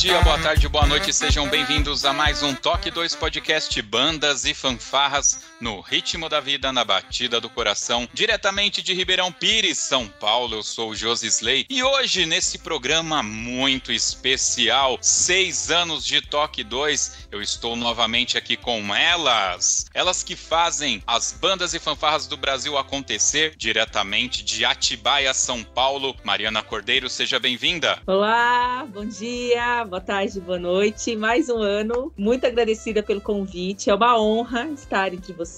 Dia, boa tarde, boa noite, sejam bem-vindos a mais um Toque 2 Podcast Bandas e Fanfarras no ritmo da vida, na batida do coração, diretamente de Ribeirão Pires, São Paulo. Eu sou o Josi Slay e hoje, nesse programa muito especial, seis anos de Toque 2, eu estou novamente aqui com elas, elas que fazem as bandas e fanfarras do Brasil acontecer, diretamente de Atibaia, São Paulo. Mariana Cordeiro, seja bem-vinda. Olá, bom dia, boa tarde, boa noite. Mais um ano. Muito agradecida pelo convite. É uma honra estar entre vocês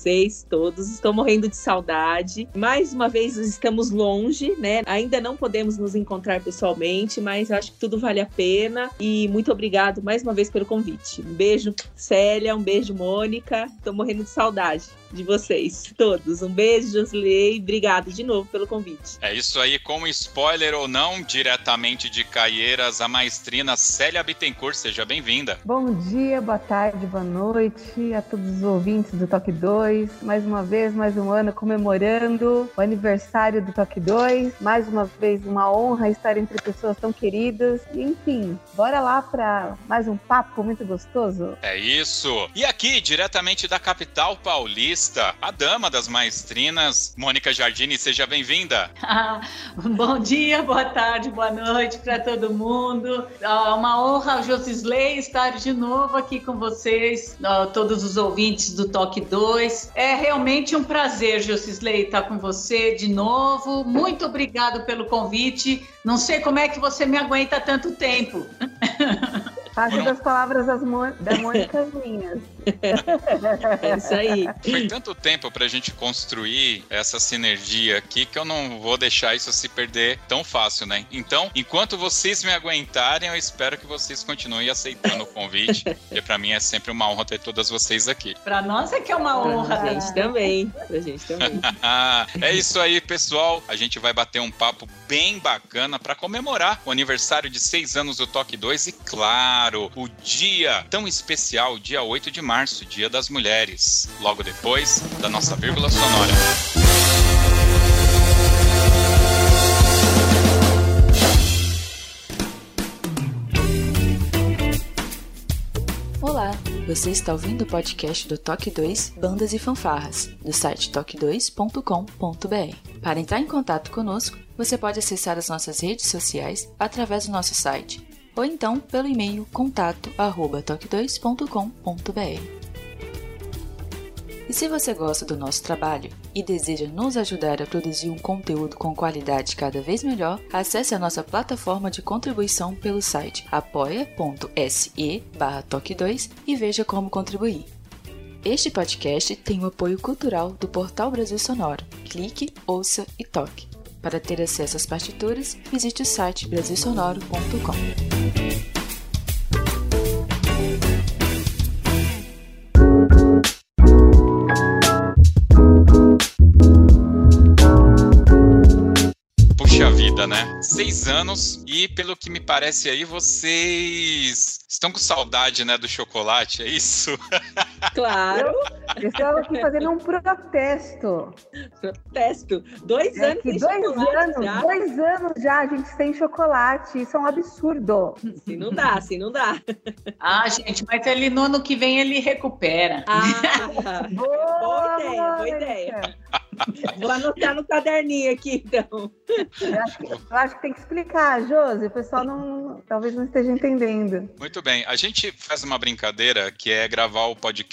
todos. Estou morrendo de saudade. Mais uma vez estamos longe, né? Ainda não podemos nos encontrar pessoalmente, mas acho que tudo vale a pena. E muito obrigado mais uma vez pelo convite. Um beijo, Célia. Um beijo, Mônica. Estou morrendo de saudade de vocês todos. Um beijo, Josley. Obrigado de novo pelo convite. É isso aí, como spoiler ou não, diretamente de Caieiras, a maestrina Célia Bittencourt. Seja bem-vinda. Bom dia, boa tarde, boa noite a todos os ouvintes do Toque 2. Mais uma vez, mais um ano comemorando o aniversário do Toque 2. Mais uma vez, uma honra estar entre pessoas tão queridas. E, enfim, bora lá para mais um papo muito gostoso. É isso. E aqui, diretamente da capital paulista, a dama das maestrinas, Mônica Jardini, seja bem-vinda. bom dia, boa tarde, boa noite para todo mundo. Uh, uma honra, Josisley, estar de novo aqui com vocês, uh, todos os ouvintes do Toque 2. É realmente um prazer, Josisley, estar com você de novo. Muito obrigado pelo convite. Não sei como é que você me aguenta tanto tempo. Parte das palavras das da Mônica minhas. É isso aí. Foi tanto tempo pra gente construir essa sinergia aqui que eu não vou deixar isso se perder tão fácil, né? Então, enquanto vocês me aguentarem, eu espero que vocês continuem aceitando o convite, porque pra mim é sempre uma honra ter todas vocês aqui. Pra nós é que é uma honra. Pra gente também. Pra gente também. é isso aí, pessoal. A gente vai bater um papo bem bacana para comemorar o aniversário de seis anos do Toque 2 e, claro, o dia tão especial, dia 8 de março, Dia das Mulheres, logo depois da nossa vírgula sonora. Olá, você está ouvindo o podcast do Toque 2 Bandas e Fanfarras, do site toque2.com.br. Para entrar em contato conosco, você pode acessar as nossas redes sociais através do nosso site ou então pelo e-mail contato@toque2.com.br. E se você gosta do nosso trabalho e deseja nos ajudar a produzir um conteúdo com qualidade cada vez melhor, acesse a nossa plataforma de contribuição pelo site apoia.se toque 2 e veja como contribuir. Este podcast tem o apoio cultural do Portal Brasil Sonoro. Clique, ouça e toque. Para ter acesso às partituras, visite o site brasilsonoro.com. Né? Seis anos e pelo que me parece aí, vocês estão com saudade, né, do chocolate, é isso? Claro. Eu estou aqui fazendo um protesto. Protesto. Dois É anos que dois chocolate anos, já. dois anos já a gente sem chocolate. Isso é um absurdo. Se não dá, se não dá. Ah, gente, mas ele no ano que vem ele recupera. Ah, Boa, boa ideia, boa ideia. Vou anotar no caderninho aqui, então. Eu acho, que, eu acho que tem que explicar, Josi. O pessoal não, talvez não esteja entendendo. Muito bem, a gente faz uma brincadeira que é gravar o podcast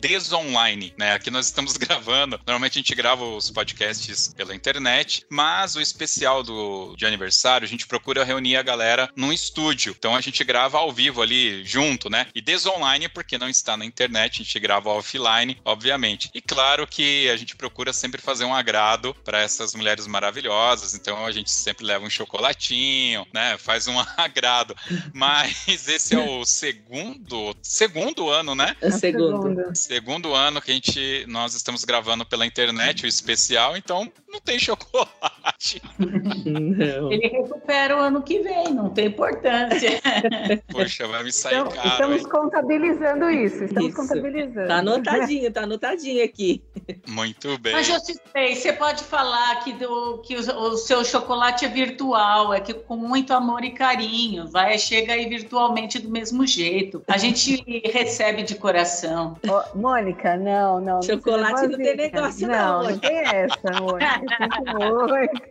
desonline, né? Aqui nós estamos gravando, normalmente a gente grava os podcasts pela internet, mas o especial do, de aniversário, a gente procura reunir a galera num estúdio. Então a gente grava ao vivo ali junto, né? E desonline porque não está na internet, a gente grava offline, obviamente. E claro que a gente procura sempre sempre fazer um agrado para essas mulheres maravilhosas. Então a gente sempre leva um chocolatinho, né? Faz um agrado. Mas esse é o segundo, segundo ano, né? É segundo. Segundo ano que a gente nós estamos gravando pela internet o especial, então não tem chocolate. Não. Ele recupera o ano que vem, não tem importância. Poxa, vai me sair então, caro. Estamos hein? contabilizando isso, estamos Isso. contabilizando. Tá anotadinho, tá anotadinho aqui. Muito bem. Mas, Josiclei, você pode falar que, do, que o, o seu chocolate é virtual, é que com muito amor e carinho, vai, chega aí virtualmente do mesmo jeito. A gente recebe de coração. Ó, Mônica, não, não. não Chocolate seja não tem negócio, não. não, Não, tem essa, Mônica. Sinto muito.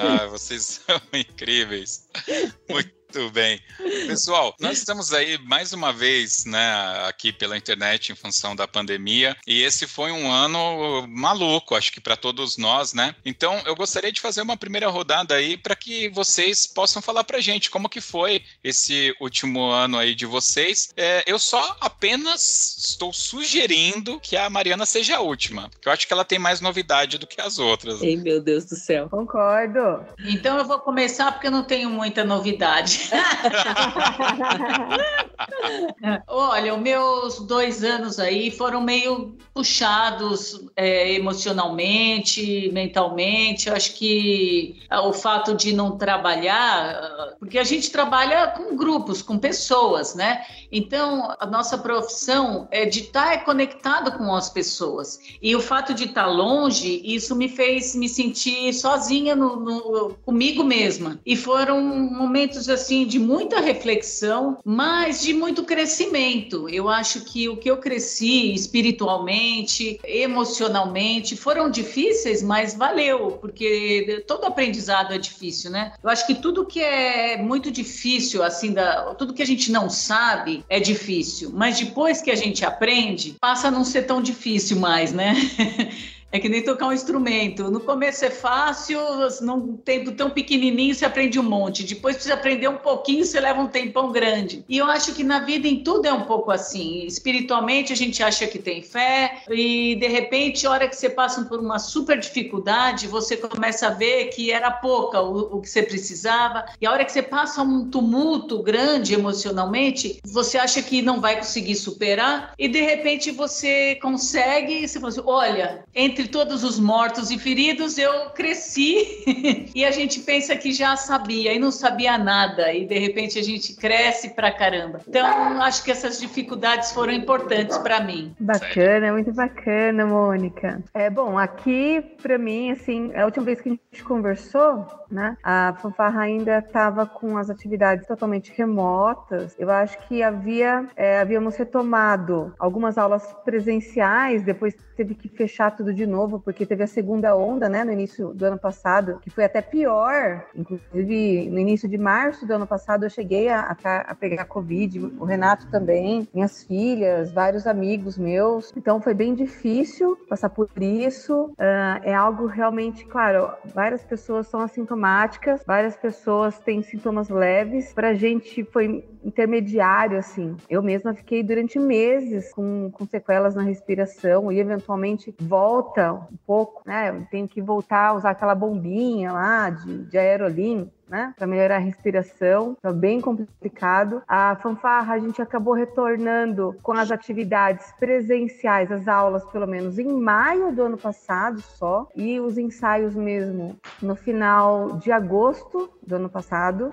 Ah, vocês são incríveis. Muito bem. Pessoal, nós estamos aí mais uma vez, né, aqui pela internet em função da pandemia, e esse foi um ano maluco, acho que para todos nós, né? Então, eu gostaria de fazer uma primeira rodada aí para que vocês possam falar pra gente como que foi esse último ano aí de vocês. É, eu só apenas estou sugerindo que a Mariana seja a última, porque eu acho que ela tem mais novidade do que as outras. Ei, meu Deus do céu. Concordo. Então eu vou começar porque eu não tenho muita novidade. Olha, os meus dois anos aí foram meio puxados é, emocionalmente, mentalmente. Eu acho que ah, o fato de não trabalhar, ah, porque a gente trabalha com grupos, com pessoas, né? Então, a nossa profissão é de estar conectado com as pessoas. E o fato de estar longe, isso me fez me sentir sozinha no, no- comigo mesma. E foram momentos assim de muita reflexão, mas de muito crescimento. Eu acho que o que eu cresci espiritualmente, emocionalmente, foram difíceis, mas valeu, porque todo aprendizado é difícil, né? Eu acho que tudo que é muito difícil, assim, da, tudo que a gente não sabe é difícil, mas depois que a gente aprende, passa a não ser tão difícil mais, né? É que nem tocar um instrumento. No começo é fácil, num tempo tão pequenininho você aprende um monte. Depois precisa aprender um pouquinho, você leva um tempão grande. E eu acho que na vida em tudo é um pouco assim. Espiritualmente a gente acha que tem fé e de repente, a hora que você passa por uma super dificuldade, você começa a ver que era pouca o, o que você precisava. E a hora que você passa um tumulto grande emocionalmente, você acha que não vai conseguir superar e de repente você consegue você fala assim, olha, entre todos os mortos e feridos eu cresci e a gente pensa que já sabia e não sabia nada e de repente a gente cresce pra caramba. Então acho que essas dificuldades foram importantes para mim. Bacana, muito bacana, Mônica. É bom, aqui pra mim, assim, a última vez que a gente conversou, né, a fanfarra ainda estava com as atividades totalmente remotas. Eu acho que havia, é, havíamos retomado algumas aulas presenciais, depois teve que fechar tudo de novo, porque teve a segunda onda, né, no início do ano passado, que foi até pior. Inclusive, no início de março do ano passado, eu cheguei a, a, a pegar Covid, o Renato também, minhas filhas, vários amigos meus. Então, foi bem difícil passar por isso. Ah, é algo realmente, claro, várias pessoas são assintomáticas, várias pessoas têm sintomas leves. Pra gente foi intermediário, assim. Eu mesma fiquei durante meses com, com sequelas na respiração e eventualmente volta um pouco, né? Eu tenho que voltar a usar aquela bombinha lá de, de aerolim. Né, para melhorar a respiração, tá bem complicado. A fanfarra a gente acabou retornando com as atividades presenciais, as aulas pelo menos em maio do ano passado só, e os ensaios mesmo no final de agosto do ano passado.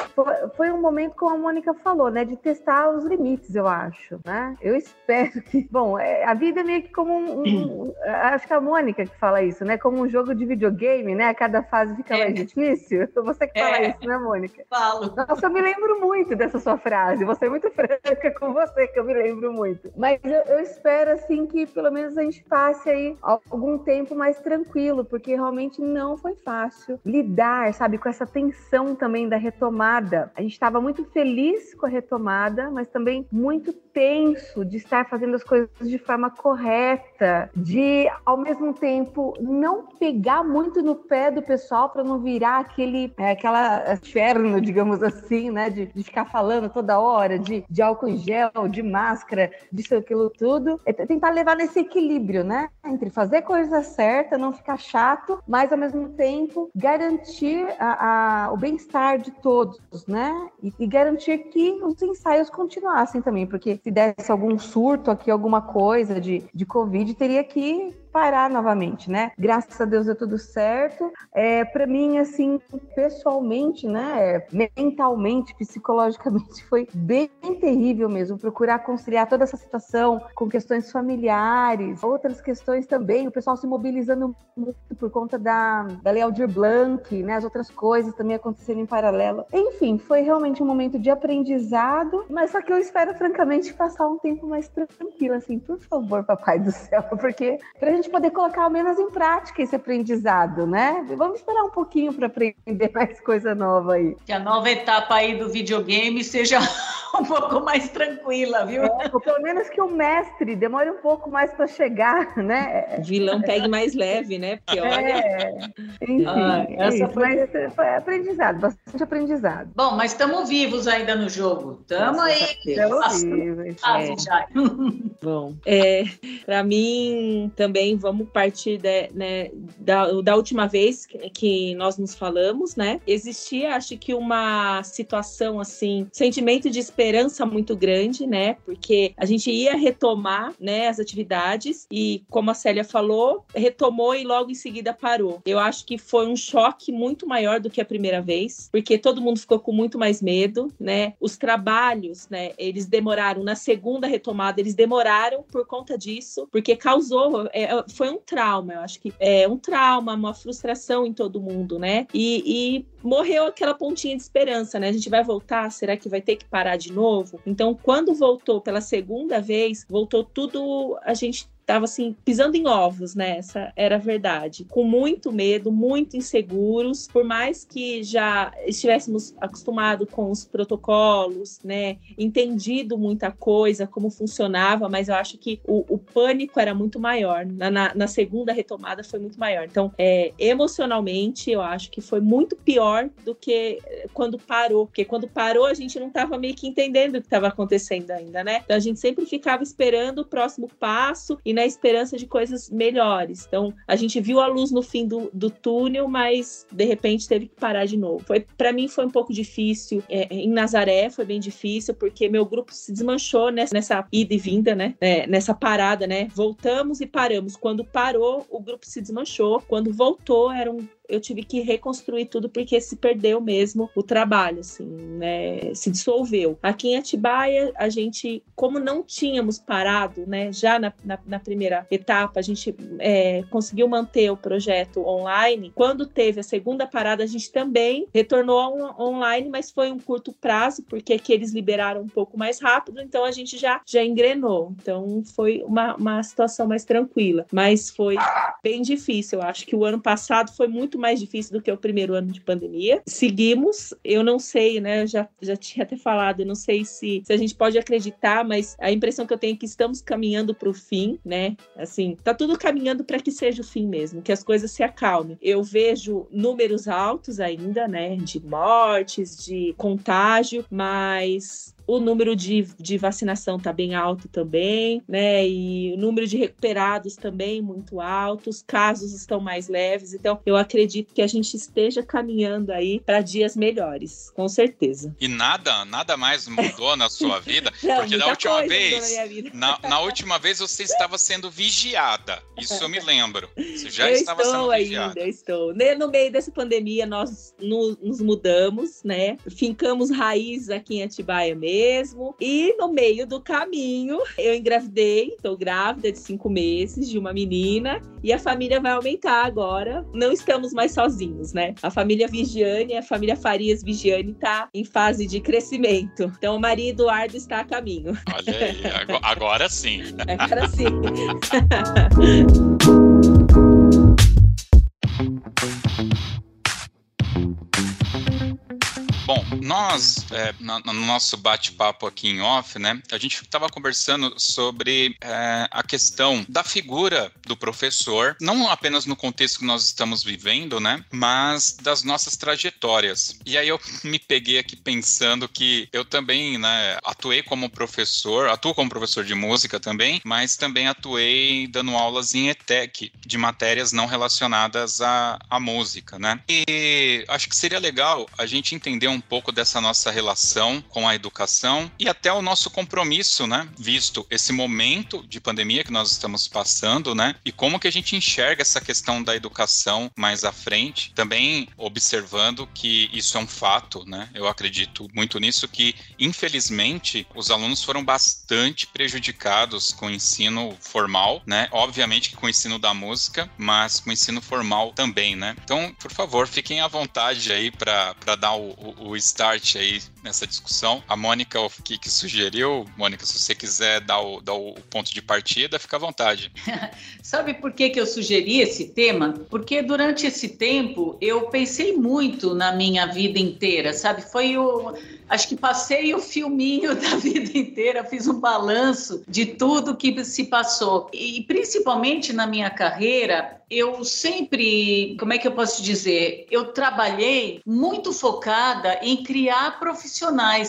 Foi, um momento, como a Mônica falou, né, de testar os limites, eu acho, né? Eu espero que, bom, é, a vida é meio que como um, um- acho que a Mônica que fala isso, né? Como um jogo de videogame, né? A cada fase fica É. mais difícil. Você que fala É. isso, né, Mônica? Falo. Nossa, eu me lembro muito dessa sua frase. Você é muito franca com você, que eu me lembro muito. Mas eu, eu espero, assim, que pelo menos a gente passe aí algum tempo mais tranquilo, porque realmente não foi fácil lidar, sabe, com essa tensão também da retomada. A gente estava muito feliz com a retomada, mas também muito intenso de estar fazendo as coisas de forma correta, de ao mesmo tempo não pegar muito no pé do pessoal para não virar aquele é, aquela inferno, digamos assim, né, de, de, ficar falando toda hora de, de álcool em gel, de máscara, disso aquilo tudo, é tentar levar nesse equilíbrio, né, entre fazer coisa certa, não ficar chato, mas ao mesmo tempo garantir a, a, o bem-estar de todos, né, e, e garantir que os ensaios continuassem também, porque se desse algum surto aqui, alguma coisa de, de Covid, teria que parar novamente, né? Graças a Deus deu tudo certo. É, para mim, assim, pessoalmente, né? Mentalmente, psicologicamente, foi bem terrível mesmo procurar conciliar toda essa situação com questões familiares, outras questões também, o pessoal se mobilizando muito por conta da, da Lei Aldir Blanc, né? As outras coisas também acontecendo em paralelo. Enfim, foi realmente um momento de aprendizado, mas só que eu espero, francamente, passar um tempo mais tranquilo, assim, por favor, papai do céu, porque pra gente poder colocar ao menos em prática esse aprendizado, né? Vamos esperar um pouquinho para aprender mais coisa nova aí. Que a nova etapa aí do videogame seja um pouco mais tranquila, viu? É, pelo menos que o mestre demore um pouco mais para chegar, né? O vilão pegue mais leve, né? Porque é, olha. É, enfim, ah, essa foi... Mas foi aprendizado, bastante aprendizado. Bom, mas estamos vivos ainda no jogo. Estamos aí. Estamos vivos. É. Bom, é, para mim também também vamos partir de, né, da, da última vez que nós nos falamos, né? Existia, acho que, uma situação assim, sentimento de esperança muito grande, né? Porque a gente ia retomar né, as atividades e, como a Célia falou, retomou e logo em seguida parou. Eu acho que foi um choque muito maior do que a primeira vez, porque todo mundo ficou com muito mais medo, né? Os trabalhos, né? Eles demoraram na segunda retomada, eles demoraram por conta disso, porque causou é, foi um trauma, eu acho que é um trauma, uma frustração em todo mundo, né? E, e morreu aquela pontinha de esperança, né? A gente vai voltar? Será que vai ter que parar de novo? Então, quando voltou pela segunda vez, voltou tudo. A gente estava assim, pisando em ovos, né? Essa era a verdade. Com muito medo, muito inseguros, por mais que já estivéssemos acostumados com os protocolos, né? Entendido muita coisa, como funcionava, mas eu acho que o, o pânico era muito maior. Na, na, na, segunda retomada foi muito maior. Então, é, emocionalmente, eu acho que foi muito pior do que quando parou. Porque quando parou, a gente não estava meio que entendendo o que estava acontecendo ainda, né? Então, a gente sempre ficava esperando o próximo passo e na esperança de coisas melhores. Então, a gente viu a luz no fim do, do túnel, mas de repente teve que parar de novo. Foi para mim foi um pouco difícil. É, em Nazaré foi bem difícil porque meu grupo se desmanchou nessa, nessa ida e vinda, né? É, nessa parada, né? Voltamos e paramos. Quando parou, o grupo se desmanchou. Quando voltou, era um eu tive que reconstruir tudo porque se perdeu mesmo o trabalho, assim, né? Se dissolveu. Aqui em Atibaia, a gente, como não tínhamos parado, né? Já na, na, na primeira etapa, a gente é, conseguiu manter o projeto online. Quando teve a segunda parada, a gente também retornou on, online, mas foi um curto prazo, porque aqui eles liberaram um pouco mais rápido, então a gente já, já engrenou. Então foi uma, uma situação mais tranquila. Mas foi bem difícil. Eu acho que o ano passado foi muito mais difícil do que o primeiro ano de pandemia. Seguimos, eu não sei, né? Já, já tinha até falado, eu não sei se, se a gente pode acreditar, mas a impressão que eu tenho é que estamos caminhando para o fim, né? Assim, tá tudo caminhando para que seja o fim mesmo, que as coisas se acalmem. Eu vejo números altos ainda, né? De mortes, de contágio, mas o número de, de vacinação está bem alto também, né? E o número de recuperados também muito alto, os casos estão mais leves. Então, eu acredito que a gente esteja caminhando aí para dias melhores, com certeza. E nada, nada mais mudou na sua vida, Não, porque da última vez, na, na, última vez você estava sendo vigiada. Isso eu me lembro. Você já eu estava estou sendo ainda, vigiada. Eu estou. No meio dessa pandemia, nós nos, nos mudamos, né? Fincamos raiz aqui em Atibaia mesmo mesmo. E no meio do caminho, eu engravidei, estou grávida de cinco meses de uma menina. E a família vai aumentar agora. Não estamos mais sozinhos, né? A família Vigiane, a família Farias Vigiane está em fase de crescimento. Então, o Maria Eduardo está a caminho. Olha aí, agora, agora sim. Agora sim. nós, é, no, no, nosso bate-papo aqui em off, né, a gente estava conversando sobre é, a questão da figura do professor, não apenas no contexto que nós estamos vivendo, né, mas das nossas trajetórias. E aí eu me peguei aqui pensando que eu também, né, atuei como professor, atuo como professor de música também, mas também atuei dando aulas em ETEC de matérias não relacionadas à, à música, né? E acho que seria legal a gente entender um pouco dessa nossa relação com a educação e até o nosso compromisso, né? Visto esse momento de pandemia que nós estamos passando, né? E como que a gente enxerga essa questão da educação mais à frente, também observando que isso é um fato, né? Eu acredito muito nisso que, infelizmente, os alunos foram bastante prejudicados com o ensino formal, né? Obviamente que com o ensino da música, mas com o ensino formal também, né? Então, por favor, fiquem à vontade aí para dar o, o, o, start aí nessa discussão. A Mônica, o que, que sugeriu, Mônica, se você quiser dar o, dar o ponto de partida, fica à vontade. Sabe por que, que eu sugeri esse tema? Porque durante esse tempo eu pensei muito na minha vida inteira, sabe? Foi o acho que passei o filminho da vida inteira, fiz um balanço de tudo que se passou. E principalmente na minha carreira, eu sempre, como é que eu posso dizer? Eu trabalhei muito focada em criar profissionais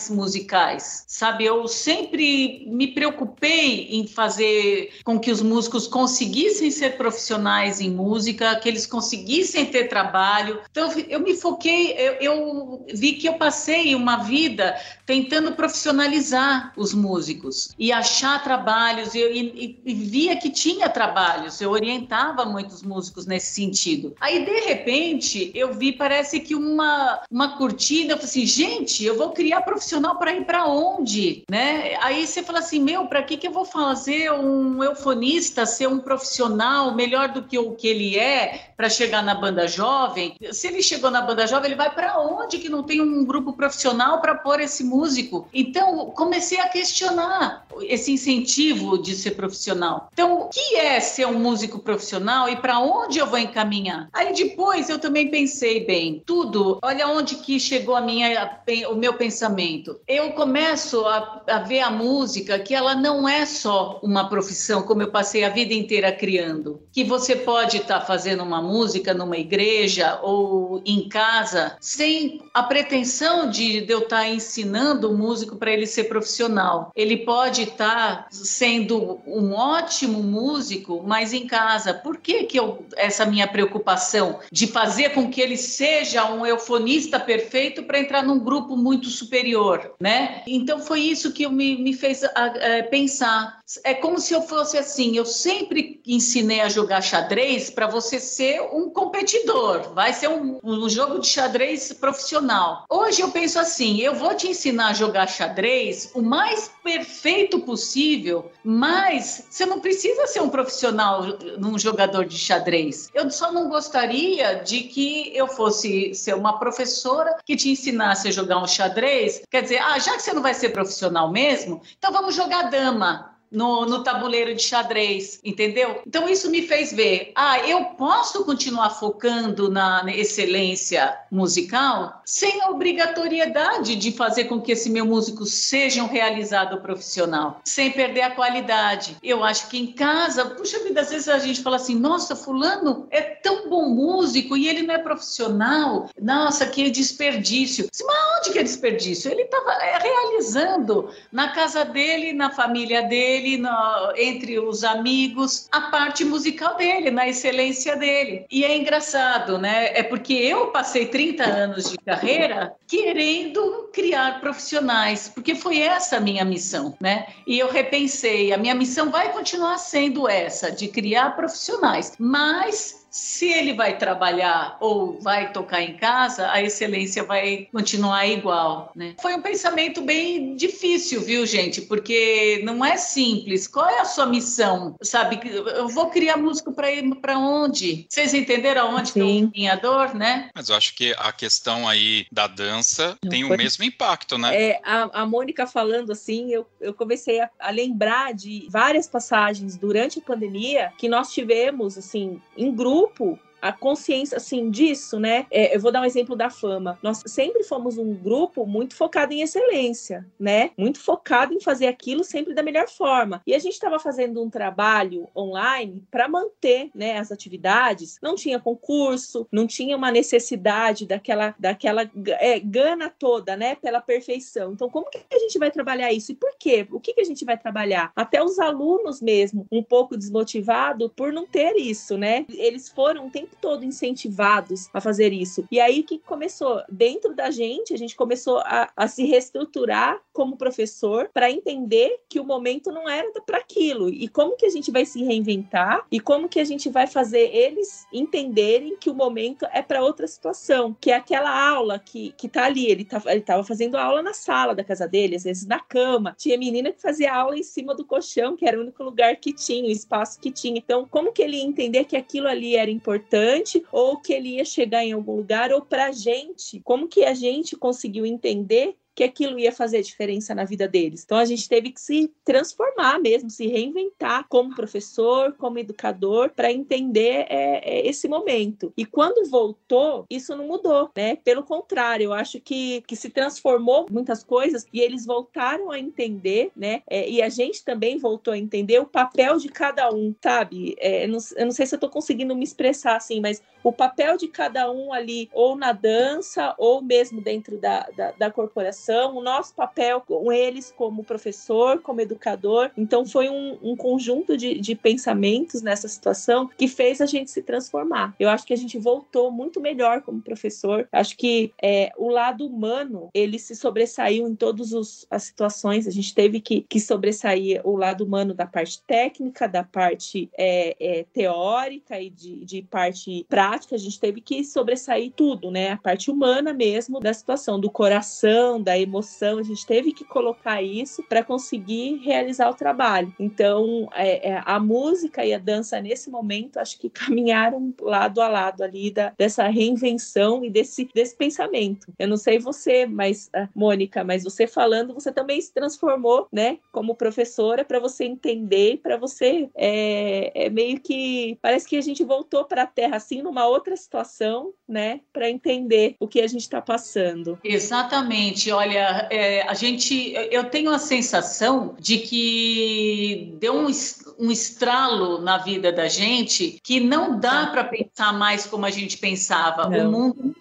musicais, sabe? Eu sempre me preocupei em fazer com que os músicos conseguissem ser profissionais em música, que eles conseguissem ter trabalho. Então, eu me foquei, eu, eu vi que eu passei uma vida tentando profissionalizar os músicos e achar trabalhos, e, e, e via que tinha trabalhos, eu orientava muitos músicos nesse sentido. Aí, de repente, eu vi, parece que uma, uma cortina, eu falei assim, gente, eu vou criar profissional para ir para onde? Né? Aí você fala assim, meu, para que, que eu vou fazer um eufonista ser um profissional melhor do que o que ele é para chegar na banda jovem? Se ele chegou na banda jovem, ele vai para onde que não tem um grupo profissional para pôr esse músico? Então, comecei a questionar esse incentivo de ser profissional. Então, o que é ser um músico profissional e para onde eu vou encaminhar? Aí depois eu também pensei bem, tudo, olha onde que chegou a minha, o meu pensamento. Eu começo a, a ver a música que ela não é só uma profissão, como eu passei a vida inteira criando. Que você pode estar tá fazendo uma música numa igreja ou em casa, sem a pretensão de, de eu estar tá ensinando o músico para ele ser profissional. Ele pode estar tá sendo um ótimo músico, mas em casa. Por que, que eu essa minha preocupação de fazer com que ele seja um eufonista perfeito para entrar num grupo muito superior, né? Então foi isso que me, me fez a, a, pensar. É como se eu fosse assim, eu sempre ensinei a jogar xadrez para você ser um competidor, vai ser um, um jogo de xadrez profissional. Hoje eu penso assim, eu vou te ensinar a jogar xadrez o mais perfeito possível, mas você não precisa ser um profissional num jogador de xadrez xadrez. Eu só não gostaria de que eu fosse ser uma professora que te ensinasse a jogar um xadrez. Quer dizer, ah, já que você não vai ser profissional mesmo, então vamos jogar dama no, no tabuleiro de xadrez, entendeu? Então isso me fez ver, ah, eu posso continuar focando na excelência musical sem a obrigatoriedade de fazer com que esse meu músico seja um realizado profissional, sem perder a qualidade. Eu acho que em casa, puxa vida, às vezes a gente fala assim, nossa, fulano é tão bom músico e ele não é profissional, nossa, que desperdício. Mas onde que é desperdício? Ele estava é, realizando na casa dele, na família dele, dele, entre os amigos, a parte musical dele, na excelência dele. E é engraçado, né? É porque eu passei 30 anos de carreira querendo criar profissionais, porque foi essa a minha missão, né? E eu repensei, a minha missão vai continuar sendo essa, de criar profissionais, mas se ele vai trabalhar ou vai tocar em casa, a excelência vai continuar igual, né? Foi um pensamento bem difícil, viu, gente? Porque não é simples. Qual é a sua missão? Sabe, eu vou criar música para ir para onde? Vocês entenderam aonde Sim. tem a dor, né? Mas eu acho que a questão aí da dança não tem foi... o mesmo impacto, né? É, a, a Mônica falando assim, eu, eu comecei a, a lembrar de várias passagens durante a pandemia que nós tivemos, assim, em grupo grupo a consciência assim disso, né? É, eu vou dar um exemplo da fama. Nós sempre fomos um grupo muito focado em excelência, né? Muito focado em fazer aquilo sempre da melhor forma. E a gente estava fazendo um trabalho online para manter, né, as atividades. Não tinha concurso, não tinha uma necessidade daquela daquela é, gana toda, né, pela perfeição. Então, como que a gente vai trabalhar isso e por quê? O que que a gente vai trabalhar? Até os alunos mesmo, um pouco desmotivados por não ter isso, né? Eles foram o tempo todo incentivados a fazer isso. E aí que começou. Dentro da gente, a gente começou a, a se reestruturar como professor para entender que o momento não era para aquilo. E como que a gente vai se reinventar e como que a gente vai fazer eles entenderem que o momento é para outra situação, que é aquela aula que, que tá ali, ele, tá, ele tava fazendo aula na sala da casa dele, às vezes na cama, tinha menina que fazia aula em cima do colchão, que era o único lugar que tinha, o espaço que tinha. Então, como que ele ia entender que aquilo ali era importante ou que ele ia chegar em algum lugar ou pra gente, como que a gente conseguiu entender que aquilo ia fazer diferença na vida deles. Então a gente teve que se transformar mesmo, se reinventar como professor, como educador, para entender é, é, esse momento. E quando voltou, isso não mudou, né? Pelo contrário, eu acho que, que se transformou muitas coisas e eles voltaram a entender, né? É, e a gente também voltou a entender o papel de cada um, sabe? É, eu não, eu não sei se eu estou conseguindo me expressar assim, mas o papel de cada um ali, ou na dança, ou mesmo dentro da, da, da corporação o nosso papel com eles como professor, como educador. Então, foi um, um conjunto de, de, pensamentos nessa situação que fez a gente se transformar. Eu acho que a gente voltou muito melhor como professor. Acho que é, o lado humano ele se sobressaiu em todas as situações. A gente teve que, que sobressair o lado humano da parte técnica, da parte é, é, teórica e de, de parte prática. A gente teve que sobressair tudo, né? A parte humana mesmo da situação, do coração, da da emoção, a gente teve que colocar isso para conseguir realizar o trabalho. Então, é, é, a música e a dança nesse momento, acho que caminharam lado a lado ali da, dessa reinvenção e desse, desse pensamento. Eu não sei você, mas ah, Mônica, mas você falando, você também se transformou, né, como professora para você entender, para você é, é meio que parece que a gente voltou para a Terra assim numa outra situação, né, para entender o que a gente está passando. Exatamente. Olha, Olha, é, a gente, eu tenho a sensação de que deu um, um estralo na vida da gente que não dá para pensar mais como a gente pensava. Não. O mundo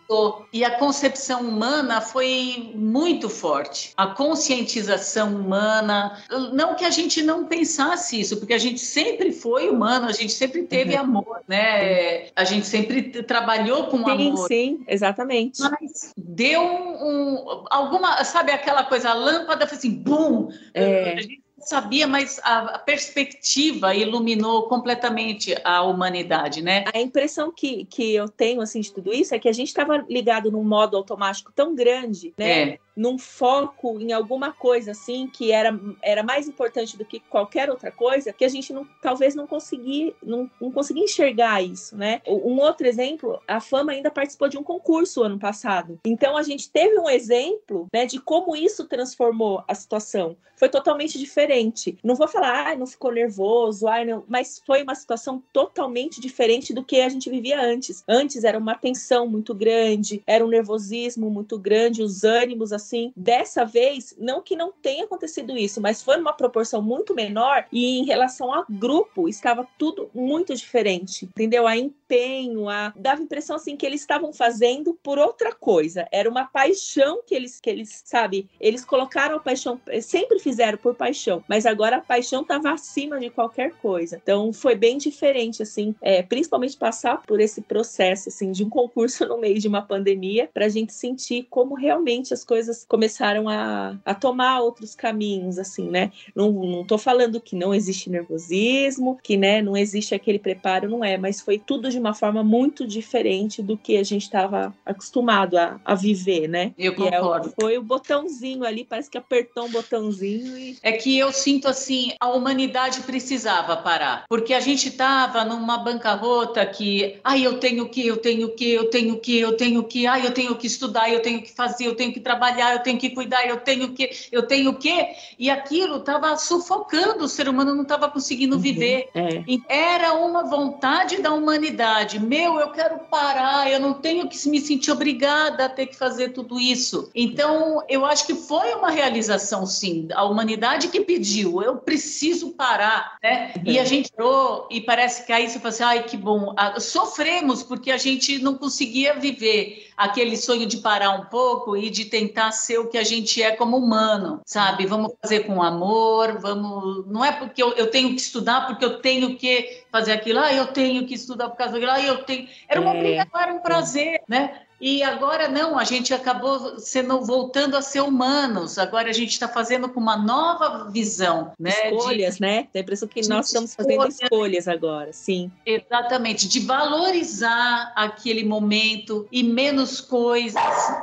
e a concepção humana foi muito forte. A conscientização humana, não que a gente não pensasse isso, porque a gente sempre foi humano, a gente sempre teve uhum. amor, né? A gente sempre trabalhou com sim, amor. Sim, exatamente. Mas deu um, um alguma sabe aquela coisa, a lâmpada foi assim, bum! É. A gente sabia, mas a, perspectiva iluminou completamente a humanidade, né? A impressão que, que eu tenho, assim, de tudo isso é que a gente estava ligado num modo automático tão grande, né? É num foco em alguma coisa assim que era, era mais importante do que qualquer outra coisa que a gente não, talvez não conseguia não, não conseguia enxergar isso, né? Um outro exemplo, a Fama ainda participou de um concurso ano passado. Então a gente teve um exemplo, né, de como isso transformou a situação. Foi totalmente diferente. Não vou falar, ah, não ficou nervoso, não, mas foi uma situação totalmente diferente do que a gente vivia antes. Antes era uma tensão muito grande, era um nervosismo muito grande, os ânimos assim. Dessa vez, não que não tenha acontecido isso, mas foi numa proporção muito menor e em relação ao grupo, estava tudo muito diferente, entendeu? A empenho, a... dava a impressão assim que eles estavam fazendo por outra coisa. Era uma paixão que eles, que eles, sabe, eles colocaram a paixão, sempre fizeram por paixão, mas agora a paixão estava acima de qualquer coisa. Então foi bem diferente, assim, é, principalmente passar por esse processo, assim, de um concurso no meio de uma pandemia, para a gente sentir como realmente as coisas coisas começaram a, a tomar outros caminhos, assim, né? Não, não tô falando que não existe nervosismo, que, né, não existe aquele preparo, não é, mas foi tudo de uma forma muito diferente do que a gente estava acostumado a, a viver, né? Eu concordo. É, foi o botãozinho ali, parece que apertou um botãozinho e... É que eu sinto, assim, a humanidade precisava parar, porque a gente tava numa bancarrota que, ai, eu tenho que, eu tenho que, eu tenho que, eu tenho que, ai, eu tenho que estudar, eu tenho que fazer, eu tenho que trabalhar, eu tenho que cuidar, eu tenho que, eu tenho que, e aquilo estava sufocando o ser humano, não estava conseguindo uhum, viver. É. Era uma vontade da humanidade liberdade. Meu, eu quero parar, eu não tenho que me sentir obrigada a ter que fazer tudo isso. Então, eu acho que foi uma realização, sim. A humanidade que pediu, eu preciso parar, né? E a gente entrou e parece que aí você fala assim, ai, que bom. Ah, sofremos porque a gente não conseguia viver aquele sonho de parar um pouco e de tentar ser o que a gente é como humano, sabe? Vamos fazer com amor, vamos. Não é porque eu, eu tenho que estudar, porque eu tenho que fazer aquilo, ah, eu tenho que estudar por causa daquilo, ah, eu tenho. Era uma é. obrigação, era um prazer, né? E agora não, a gente acabou sendo voltando a ser humanos. Agora a gente está fazendo com uma nova visão, né? Escolhas, de, né? Tem a impressão que nós estamos fazendo escolhas agora, sim. Exatamente, de valorizar aquele momento e menos coisas.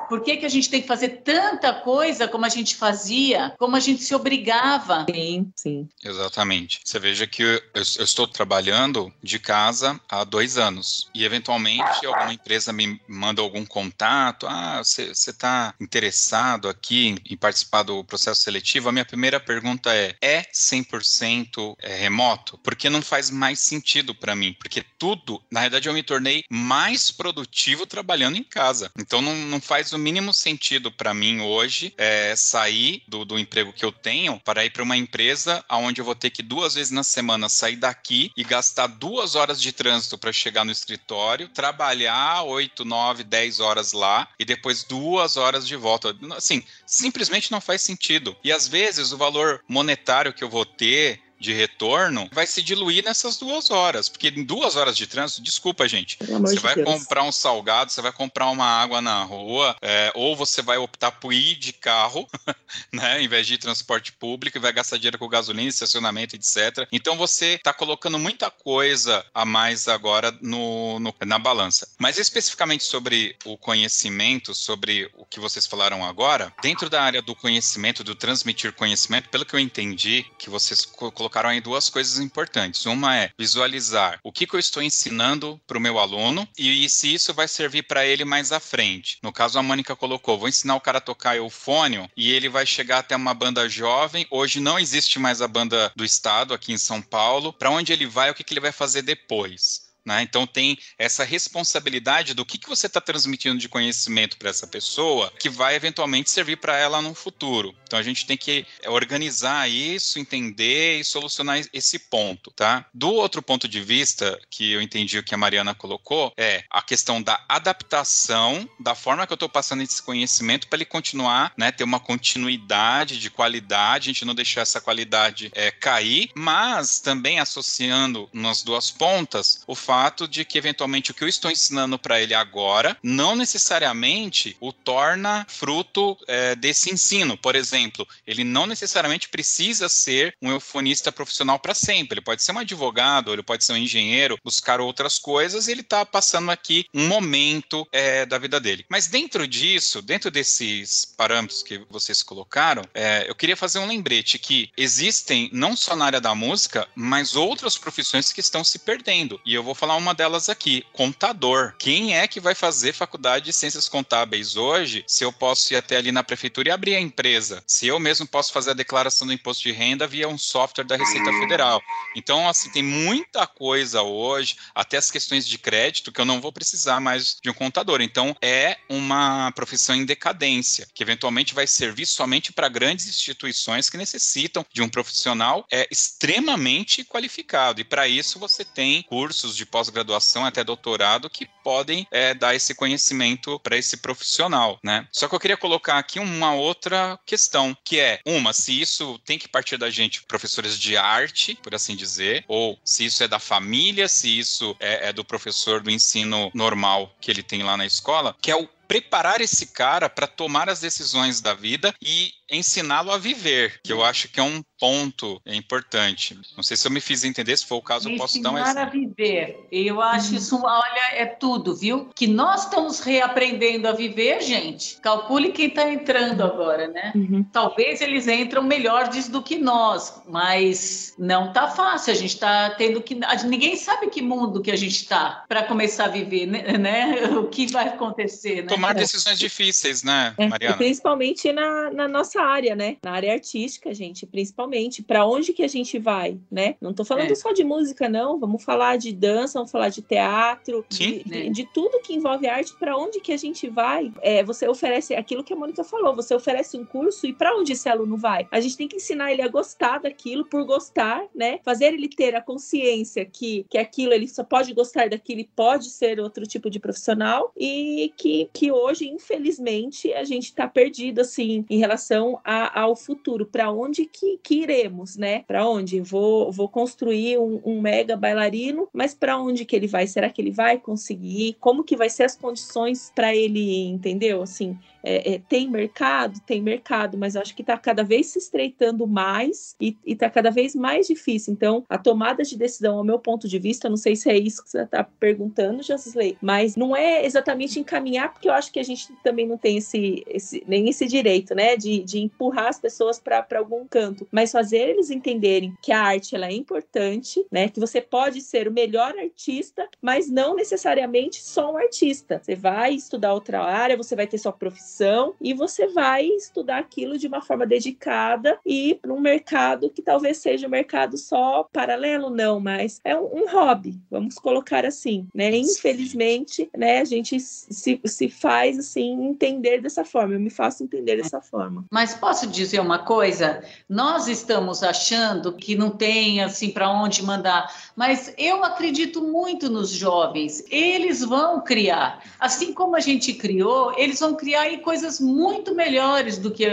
Por que, que a gente tem que fazer tanta coisa como a gente fazia, como a gente se obrigava? Sim, sim. Exatamente. Você veja que eu, eu estou trabalhando de casa há dois anos e eventualmente alguma empresa me manda algum contato, ah, você está interessado aqui em, participar do processo seletivo, a minha primeira pergunta é: é 100% é, remoto? Porque não faz mais sentido para mim, porque tudo, na verdade, eu me tornei mais produtivo trabalhando em casa. Então não, não faz o mínimo sentido para mim hoje é, sair do, do emprego que eu tenho para ir para uma empresa onde eu vou ter que duas vezes na semana sair daqui e gastar duas horas de trânsito para chegar no escritório, trabalhar 8, 9, 10 horas lá e depois duas horas de volta. Assim, simplesmente não faz sentido. E às vezes o valor monetário que eu vou ter de retorno vai se diluir nessas duas horas. Porque em duas horas de trânsito, desculpa, gente. Você de vai Deus. comprar um salgado, você vai comprar uma água na rua, é, ou você vai optar por ir de carro, né? Em vez de transporte público, e vai gastar dinheiro com gasolina, estacionamento, etc. Então você está colocando muita coisa a mais agora no, no, na balança. Mas especificamente sobre o conhecimento, sobre o que vocês falaram agora, dentro da área do conhecimento, do transmitir conhecimento, pelo que eu entendi, que vocês colocaram colocaram aí duas coisas importantes. Uma é visualizar o que, que eu estou ensinando para o meu aluno e, e, se isso vai servir para ele mais à frente. No caso, a Mônica colocou: vou ensinar o cara a tocar eufônio e ele vai chegar até uma banda jovem. Hoje não existe mais a banda do estado aqui em São Paulo. Para onde ele vai, o que, que ele vai fazer depois? Né? Então tem essa responsabilidade do que, que você está transmitindo de conhecimento para essa pessoa que vai eventualmente servir para ela no futuro. Então a gente tem que organizar isso, entender e solucionar esse ponto, tá? Do outro ponto de vista que eu entendi o que a Mariana colocou é a questão da adaptação da forma que eu estou passando esse conhecimento para ele continuar, né, ter uma continuidade de qualidade, a gente não deixar essa qualidade é, cair, mas também associando nas duas pontas o fato de que, eventualmente, o que eu estou ensinando para ele agora não necessariamente o torna fruto é, desse ensino. Por exemplo, ele não necessariamente precisa ser um eufonista profissional para sempre. Ele pode ser um advogado, ele pode ser um engenheiro, buscar outras coisas e ele está passando aqui um momento é, da vida dele. Mas dentro disso, dentro desses parâmetros que vocês colocaram, é, eu queria fazer um lembrete que existem, não só na área da música, mas outras profissões que estão se perdendo. E eu vou falar uma delas aqui: contador. Quem é que vai fazer faculdade de ciências contábeis hoje se eu posso ir até ali na prefeitura e abrir a empresa? Se eu mesmo posso fazer a declaração do imposto de renda via um software da Receita Federal. Então, assim, tem muita coisa hoje, até as questões de crédito, que eu não vou precisar mais de um contador. Então, é uma profissão em decadência, que eventualmente vai servir somente para grandes instituições que necessitam de um profissional é, extremamente qualificado. E para isso você tem cursos de pós-graduação até doutorado que podem é, dar esse conhecimento para esse profissional, né? Só que eu queria colocar aqui uma outra questão, que é, uma, se isso tem que partir da gente, professores de arte, por assim dizer, ou se isso é da família, se isso é, é do professor do ensino normal que ele tem lá na escola, que é o preparar esse cara para tomar as decisões da vida e ensiná-lo a viver, que eu acho que é um ponto importante. Não sei se eu me fiz entender, se for o caso, eu posso dar um exemplo. Ensinar a viver. Eu acho isso, olha, é tudo, viu? Que nós estamos reaprendendo a viver, gente. Calcule quem está entrando agora, né? Uhum. Talvez eles entram melhores do que nós, mas não tá fácil. A gente está tendo que. Ninguém sabe que mundo que a gente está para começar a viver, né? O que vai acontecer, né? Tomar decisões difíceis, né, é, Mariana? Principalmente na, na, nossa área, né? Na área artística, gente, principalmente. Para onde que a gente vai, né? Não estou falando é. só de música, não. Vamos falar de dança, vamos falar de teatro, de, de, de, tudo que envolve arte. Para onde que a gente vai? É, você oferece aquilo que a Mônica falou. Você oferece um curso e para onde esse aluno vai? A gente tem que ensinar ele a gostar daquilo por gostar, né? Fazer ele ter a consciência que, que aquilo ele só pode gostar daquilo e pode ser outro tipo de profissional e que, que hoje, infelizmente, a gente está perdido assim em relação a, ao futuro. Para onde que, que iremos, né? Para onde? Vou, vou construir um, um mega bailarino, mas para onde que ele vai? Será que ele vai conseguir? Como que vai ser as condições para ele, entendeu? Assim, é, é, tem mercado? Tem mercado, mas acho que está cada vez se estreitando mais e está cada vez mais difícil. Então, a tomada de decisão, ao meu ponto de vista, não sei se é isso que você está perguntando, Josley, mas não é exatamente encaminhar, porque eu acho que a gente também não tem esse, esse nem esse direito, né, de, de empurrar as pessoas para algum canto, mas fazer eles entenderem que a arte ela é importante, né, que você pode ser o melhor artista, mas não necessariamente só um artista. Você vai estudar outra área, você vai ter sua profissão profissão e você vai estudar aquilo de uma forma dedicada e para um mercado que talvez seja um mercado só paralelo, não, mas é um, um hobby, vamos colocar assim, né? Infelizmente, né, a gente se, se faz assim entender dessa forma, eu me faço entender dessa forma. Mas posso dizer uma coisa? Nós estamos achando que não tem assim para onde mandar, mas eu acredito muito nos jovens. Eles vão criar, assim como a gente criou, eles vão criar e coisas muito melhores do que,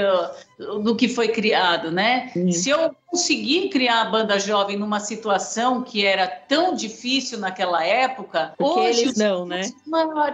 do que foi criado, né? Se eu conseguir criar a banda jovem numa situação que era tão difícil naquela época, Porque hoje eles não, né?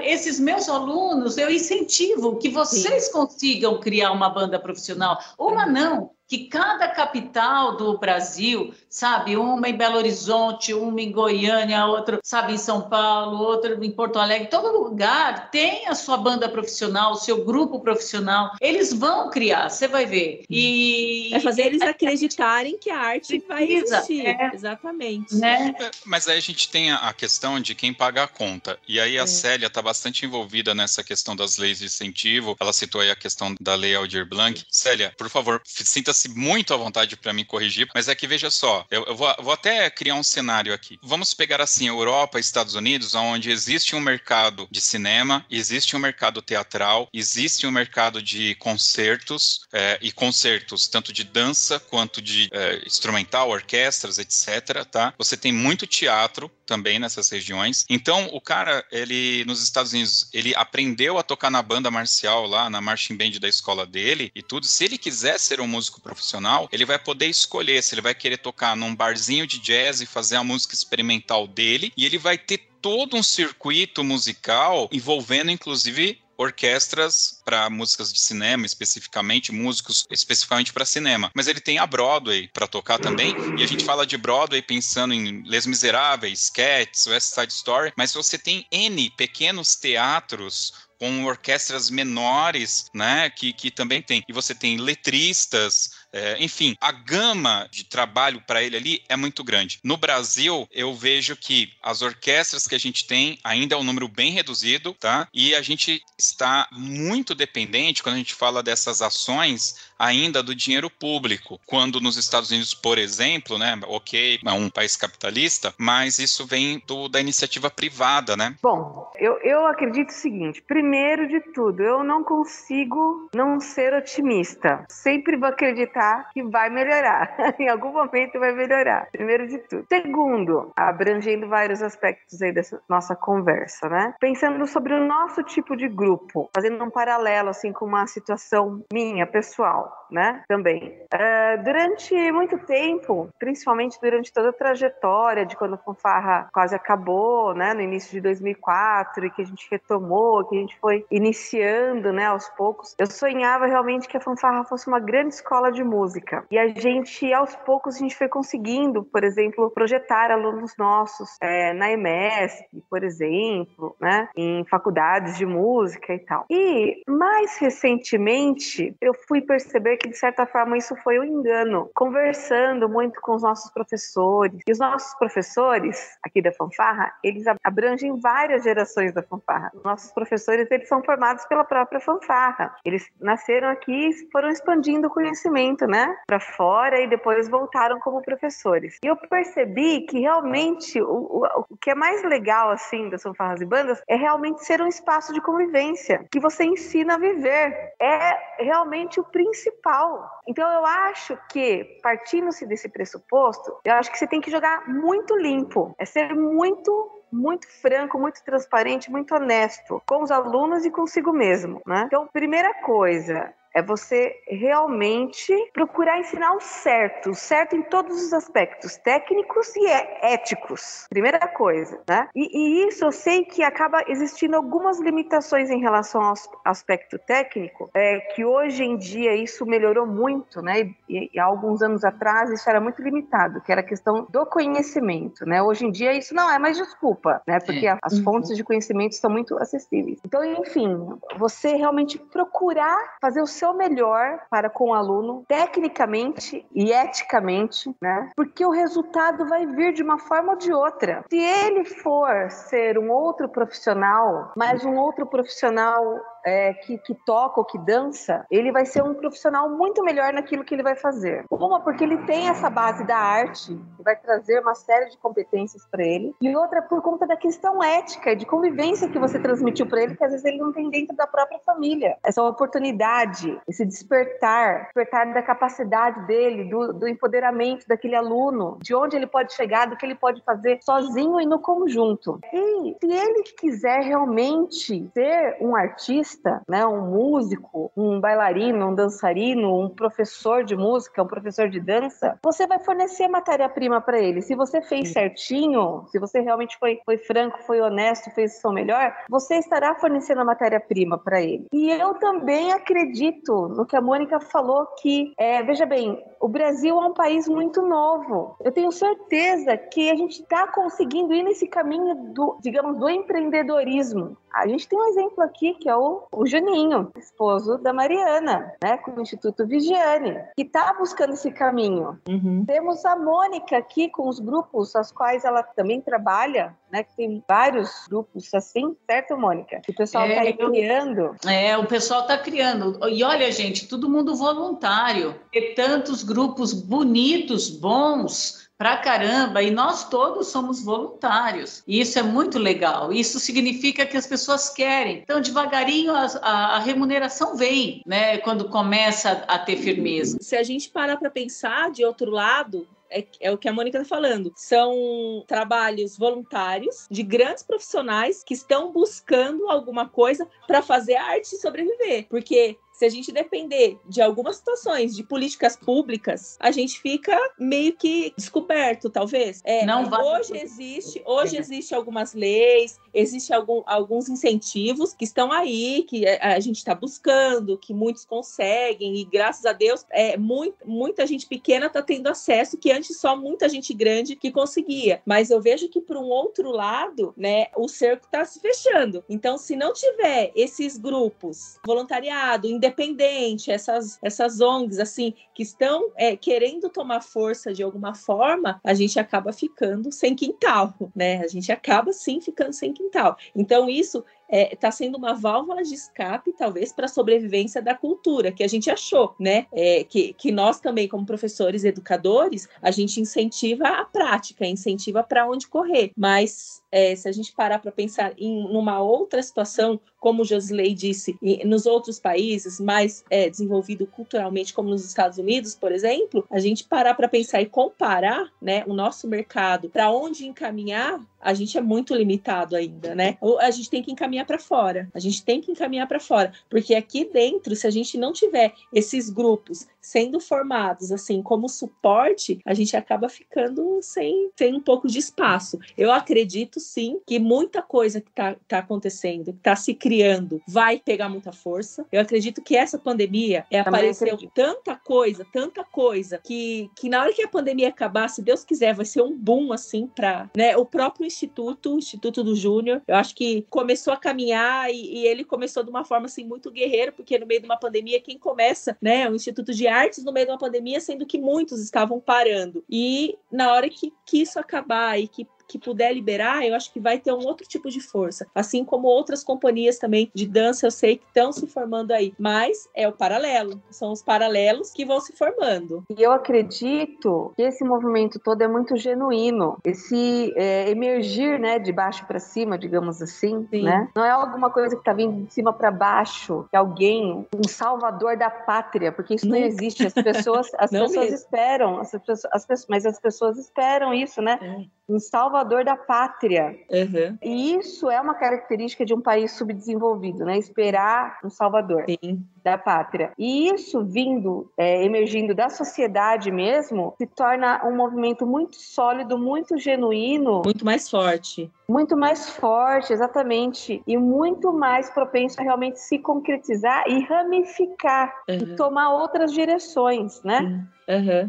esses meus alunos, eu incentivo que vocês Sim. consigam criar uma banda profissional. Uma não, que cada capital do Brasil, sabe, uma em Belo Horizonte, uma em Goiânia, outra, sabe, em São Paulo, outra em Porto Alegre, todo lugar tem a sua banda profissional, o seu grupo profissional. Eles vão criar, você vai ver. E é fazer eles acreditarem que a arte vai existir. É. Exatamente. Né? É, mas aí a gente tem a questão de quem paga a conta. E aí a é. Célia está bastante envolvida nessa questão das leis de incentivo. Ela citou aí a questão da lei Aldir Blanc. Célia, por favor, sinta-se muito à vontade para me corrigir, mas é que veja só, eu, eu vou, vou, até criar um cenário aqui. Vamos pegar assim, Europa, Estados Unidos, onde existe um mercado de cinema, existe um mercado teatral, existe um mercado de concertos é, e concertos, tanto de dança quanto de é, instrumental, orquestras, etc. Tá? Você tem muito teatro também nessas regiões. Então, o cara, ele nos Estados Unidos, ele aprendeu a tocar na banda marcial lá, na marching band da escola dele e tudo. Se ele quiser ser um músico profissional, ele vai poder escolher se ele vai querer tocar num barzinho de jazz e fazer a música experimental dele, e ele vai ter todo um circuito musical envolvendo inclusive orquestras para músicas de cinema, especificamente, músicos especificamente para cinema. Mas ele tem a Broadway para tocar também, e a gente fala de Broadway pensando em Les Miseráveis, Cats, West Side Story, mas você tem N pequenos teatros com orquestras menores, né, que, que também tem. E você tem letristas, é, enfim, a gama de trabalho para ele ali é muito grande. No Brasil, eu vejo que as orquestras que a gente tem ainda é um número bem reduzido, tá? E a gente está muito dependente, quando a gente fala dessas ações, ainda do dinheiro público. Quando nos Estados Unidos, por exemplo, né, ok, é um país capitalista, mas isso vem do, da iniciativa privada, né? Bom, eu, eu acredito o seguinte: primeiro de tudo, eu não consigo não ser otimista. Sempre vou acreditar que vai melhorar. em algum momento vai melhorar. Primeiro de tudo. Segundo, abrangendo vários aspectos aí dessa nossa conversa, né? Pensando sobre o nosso tipo de grupo, fazendo um paralelo assim com uma situação minha, pessoal né? Também. Uh, durante muito tempo, principalmente durante toda a trajetória de quando a fanfarra quase acabou, né? No início de 2004 e que a gente retomou, que a gente foi iniciando, né? Aos poucos, eu sonhava realmente que a fanfarra fosse uma grande escola de música. E a gente, aos poucos, a gente foi conseguindo, por exemplo, projetar alunos nossos é, na EMESP, por exemplo, né, em faculdades de música e tal. E mais recentemente, eu fui perceber que, de certa forma, isso foi um engano. Conversando muito com os nossos professores, e os nossos professores aqui da fanfarra, eles abrangem várias gerações da fanfarra. Nossos professores, eles são formados pela própria fanfarra. Eles nasceram aqui e foram expandindo o conhecimento, né, para fora e depois voltaram como professores. E eu percebi que realmente o, o, o que é mais legal, assim, das fanfarras e bandas é realmente ser um espaço de convivência, que você ensina a viver. É realmente o principal. Então eu acho que, partindo-se desse pressuposto, eu acho que você tem que jogar muito limpo. É ser muito muito franco, muito transparente, muito honesto com os alunos e consigo mesmo, né? Então, primeira coisa, é você realmente procurar ensinar o certo, o certo em todos os aspectos, técnicos e é, éticos. Primeira coisa, né? E, e, isso eu sei que acaba existindo algumas limitações em relação ao aspecto técnico, é, que hoje em dia isso melhorou muito, né? E, e há alguns anos atrás isso era muito limitado, que era a questão do conhecimento, né? Hoje em dia isso não é mais desculpa, né? Porque é. as fontes de conhecimento estão muito acessíveis. Então, enfim, você realmente procurar fazer o seu melhor para com o aluno, tecnicamente e eticamente, né? Porque o resultado vai vir de uma forma ou de outra. Se ele for ser um outro profissional, mas um outro profissional é, que, que toca ou que dança, ele vai ser um profissional muito melhor naquilo que ele vai fazer. Uma, porque ele tem essa base da arte, que vai trazer uma série de competências para ele, e outra, por conta da questão ética, de convivência que você transmitiu para ele, que às vezes ele não tem dentro da própria família. Essa oportunidade, esse despertar, despertar da capacidade dele, do, do empoderamento daquele aluno, de onde ele pode chegar, do que ele pode fazer sozinho e no conjunto. E se ele quiser realmente ser um artista, artista, né, um músico, um bailarino, um dançarino, um professor de música, um professor de dança, você vai fornecer matéria-prima para ele. Se você fez certinho, se você realmente foi, foi franco, foi honesto, fez o seu melhor, você estará fornecendo a matéria-prima para ele. E eu também acredito no que a Mônica falou que, é, veja bem, o Brasil é um país muito novo. Eu tenho certeza que a gente está conseguindo ir nesse caminho do, digamos, do empreendedorismo. A gente tem um exemplo aqui que é o, o Juninho, esposo da Mariana, né, com o Instituto Vigiane, que está buscando esse caminho. Uhum. Temos a Mônica aqui com os grupos aos quais ela também trabalha, né, que tem vários grupos assim, certo, Mônica? Que o pessoal está é, criando. É, o pessoal está criando. E olha, gente, todo mundo voluntário. Ter tantos grupos bonitos, bons, pra caramba e nós todos somos voluntários. E isso é muito legal. Isso significa que as pessoas querem. Então, devagarinho a, a, a remuneração vem, né? Quando começa a ter firmeza. Se a gente parar para pensar de outro lado, é, é, o que a Mônica está falando. São trabalhos voluntários de grandes profissionais que estão buscando alguma coisa para fazer arte sobreviver. Porque se a gente depender de algumas situações de políticas públicas, a gente fica meio que descoberto, talvez. É, não vai. Hoje existe, hoje existe algumas leis, existe algum, alguns incentivos que estão aí, que a gente está buscando, que muitos conseguem e graças a Deus, é muito, muita gente pequena está tendo acesso que antes só muita gente grande que conseguia. Mas eu vejo que por um outro lado, né, o cerco está se fechando. Então, se não tiver esses grupos, voluntariado, independente independente, essas, essas ONGs, assim, que estão é, querendo tomar força de alguma forma, a gente acaba ficando sem quintal, né? A gente acaba sim ficando sem quintal. Então, isso está é, tá sendo uma válvula de escape, talvez, para a sobrevivência da cultura, que a gente achou, né? É, que, que nós também, como professores educadores, a gente incentiva a prática, incentiva para onde correr. Mas é, se a gente parar para pensar em uma outra situação, como Josley disse, nos outros países mais é, desenvolvido culturalmente, como nos Estados Unidos, por exemplo, a gente parar para pensar e comparar, né, o nosso mercado para onde encaminhar, a gente é muito limitado ainda, né? Ou a gente tem que encaminhar para fora. A gente tem que encaminhar para fora, porque aqui dentro, se a gente não tiver esses grupos sendo formados assim como suporte, a gente acaba ficando sem, sem um pouco de espaço. Eu acredito sim que muita coisa que está tá acontecendo, que está se criando criando vai pegar muita força. Eu acredito que essa pandemia é, apareceu tanta coisa, tanta coisa, que, que na hora que a pandemia acabar, se Deus quiser, vai ser um boom, assim, para né, o próprio Instituto, o Instituto do Júnior. Eu acho que começou a caminhar e, e, ele começou de uma forma, assim, muito guerreiro, porque no meio de uma pandemia, quem começa, né, o Instituto de Artes no meio de uma pandemia, sendo que muitos estavam parando. E na hora que, que isso acabar e que que puder liberar, eu acho que vai ter um outro tipo de força. Assim como outras companhias também de dança, eu sei que estão se formando aí. Mas é o paralelo, são os paralelos que vão se formando. E eu acredito que esse movimento todo é muito genuíno. Esse é, emergir, né, de baixo para cima, digamos assim, Sim. né? Não é alguma coisa que está vindo de cima para baixo, que alguém, um salvador da pátria, porque isso não, não existe. As pessoas, as pessoas esperam, as pessoas, as pessoas, mas as pessoas esperam isso, né? É um salvador da pátria. Uhum. E isso é uma característica de um país subdesenvolvido, né? Esperar um salvador. Sim da pátria. E isso vindo, é, emergindo da sociedade mesmo, se torna um movimento muito sólido, muito genuíno. Muito mais forte. Muito mais forte, exatamente. E muito mais propenso a realmente se concretizar e ramificar uhum. e tomar outras direções, né? Uhum.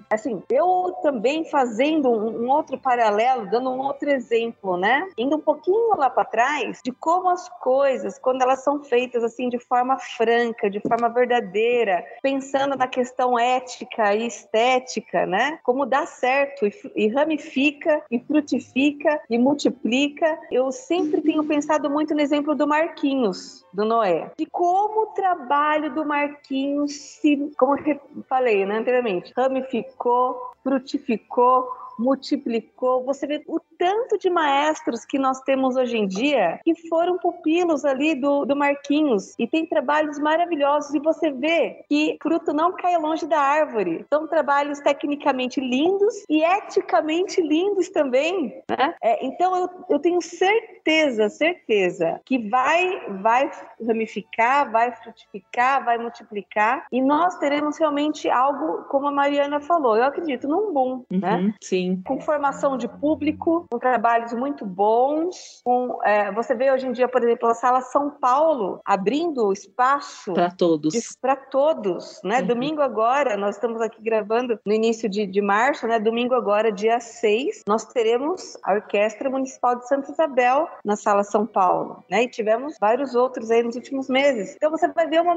Assim, eu também fazendo um, outro paralelo, dando um outro exemplo, né? Indo um pouquinho lá para trás de como as coisas, quando elas são feitas assim de forma franca, de forma forma verdadeira, pensando na questão ética e estética, né? Como dá certo e, e ramifica e frutifica e multiplica. Eu sempre tenho pensado muito no exemplo do Marquinhos, do Noé, de como o trabalho do Marquinhos se, como eu falei né, anteriormente, ramificou, frutificou, multiplicou. Você vê o tanto de maestros que nós temos hoje em dia que foram pupilos ali do, do Marquinhos e tem trabalhos maravilhosos e você vê que fruto não cai longe da árvore. São trabalhos tecnicamente lindos e eticamente lindos também, né? É, então eu, eu tenho certeza, certeza que vai, vai ramificar, vai frutificar, vai multiplicar e nós teremos realmente algo, como a Mariana falou, eu acredito num boom, né? uhum, né? Sim. Com formação de público, com trabalhos muito bons. Com, é, você vê hoje em dia, por exemplo, a Sala São Paulo abrindo espaço para todos. Para todos, né? Uhum. Domingo agora, nós estamos aqui gravando no início de, de março, né? Domingo agora, dia 6, nós teremos a Orquestra Municipal de Santa Isabel na Sala São Paulo, né? E tivemos vários outros aí nos últimos meses. Então você vai ver uma.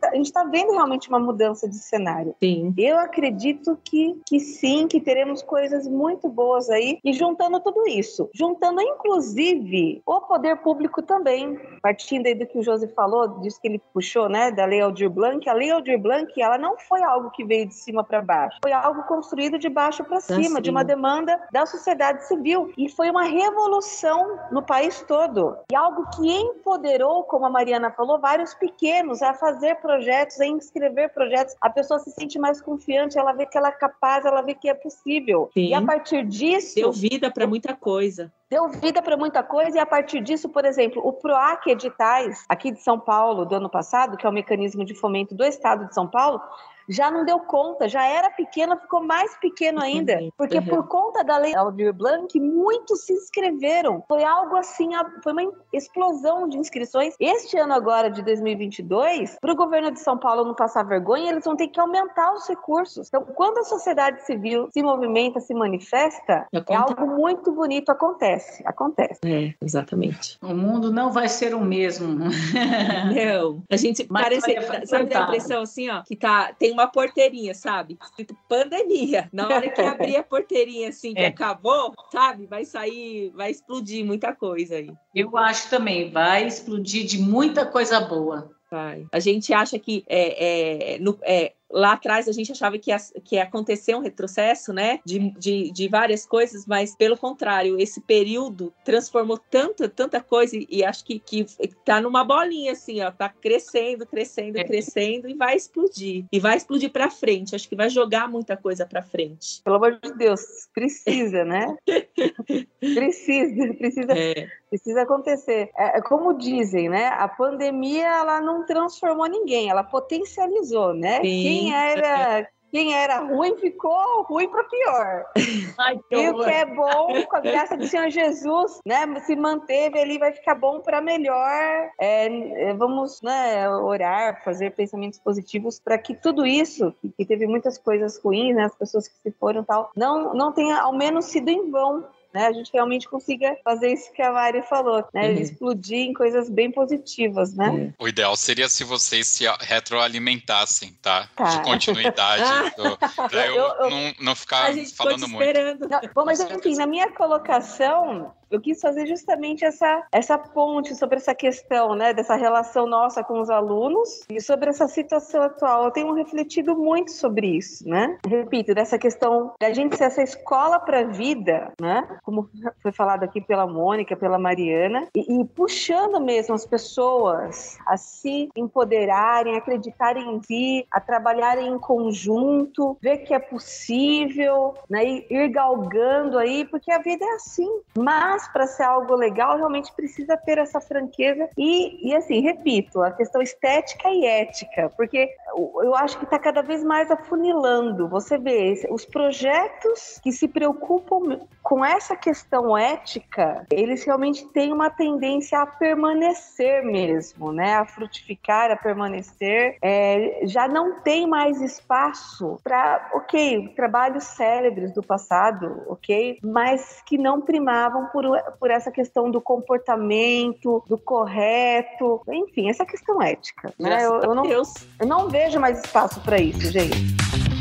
Tá, a gente está vendo realmente uma mudança de cenário. Sim. Eu acredito que, que sim, que teremos coisas coisas muito boas aí. E juntando tudo isso, juntando inclusive o poder público também, partindo aí do que o Josi falou, disso que ele puxou, né, da Lei Aldir Blanc, a Lei Aldir Blanc, ela não foi algo que veio de cima para baixo, foi algo construído de baixo para cima, cima, de uma demanda da sociedade civil. E foi uma revolução no país todo. E algo que empoderou, como a Mariana falou, vários pequenos a fazer projetos, a inscrever projetos. A pessoa se sente mais confiante, ela vê que ela é capaz, ela vê que é possível. Sim. E a partir disso. Deu vida para muita coisa. Deu vida para muita coisa, e a partir disso, por exemplo, o PROAC Editais, aqui de São Paulo, do ano passado, que é o mecanismo de fomento do Estado de São Paulo, já não deu conta, já era pequeno, ficou mais pequeno ainda, porque uhum. por conta da lei Aldir Blanc, muitos se inscreveram. Foi algo assim, foi uma explosão de inscrições. Este ano agora de 2022, para o governo de São Paulo não passar vergonha, eles vão ter que aumentar os recursos. Então, quando a sociedade civil se movimenta, se manifesta, é algo muito bonito acontece, acontece. É, exatamente. O mundo não vai ser o mesmo. não. A gente Mas parece, sabe, a impressão assim, ó, que tá tem uma porteirinha, sabe? Escrito pandemia. Na hora que abrir a porteirinha, assim, que é. acabou, sabe? Vai sair, vai explodir muita coisa aí. Eu acho também, vai explodir de muita coisa boa. Vai. A gente acha que é, é, no, é lá atrás a gente achava que ia, que ia acontecer um retrocesso, né, de, de, de, várias coisas, mas pelo contrário, esse período transformou tanta, tanta coisa e, e acho que, que tá numa bolinha assim, ó, tá crescendo, crescendo, é. crescendo e vai explodir. E vai explodir para frente, acho que vai jogar muita coisa para frente. Pelo amor de Deus, precisa, né? precisa, precisa. É. Precisa acontecer. É, é, como dizem, né? A pandemia ela não transformou ninguém, ela potencializou, né? Sim. Quem era quem era ruim ficou ruim para pior. Ai, e o que é bom, com a graça do Senhor Jesus, né, se manteve ali, vai ficar bom para melhor. É, é, vamos né, orar, fazer pensamentos positivos para que tudo isso, que, que, teve muitas coisas ruins, né, as pessoas que se foram tal, não, não tenha ao menos sido em vão né? A gente realmente consiga fazer isso que a Mari falou, né? Uhum. Explodir em coisas bem positivas, né? Uhum. O ideal seria se vocês se retroalimentassem, tá? tá. De continuidade, do, pra eu, eu, eu, não, não ficar falando muito. Não, bom, mas enfim, na minha colocação, eu quis fazer justamente essa, essa ponte sobre essa questão, né, dessa relação nossa com os alunos e sobre essa situação atual. Eu tenho refletido muito sobre isso, né? Repito, dessa questão da gente ser essa escola para a vida, né? Como foi falado aqui pela Mônica, pela Mariana, e, e puxando mesmo as pessoas a se empoderarem, acreditarem em si, a trabalharem em conjunto, ver que é possível, né? E ir galgando aí, porque a vida é assim. Mas mas para ser algo legal, realmente precisa ter essa franqueza. E, e assim, repito, a questão estética e ética, porque eu acho que está cada vez mais afunilando. Você vê, os projetos que se preocupam com essa questão ética, eles realmente têm uma tendência a permanecer mesmo, né? A frutificar, a permanecer. É, já não tem mais espaço para, ok, trabalhos célebres do passado, ok, mas que não primavam por por essa questão do comportamento, do correto, enfim, essa questão ética. Né? Eu, eu, não, eu não vejo mais espaço para isso, gente.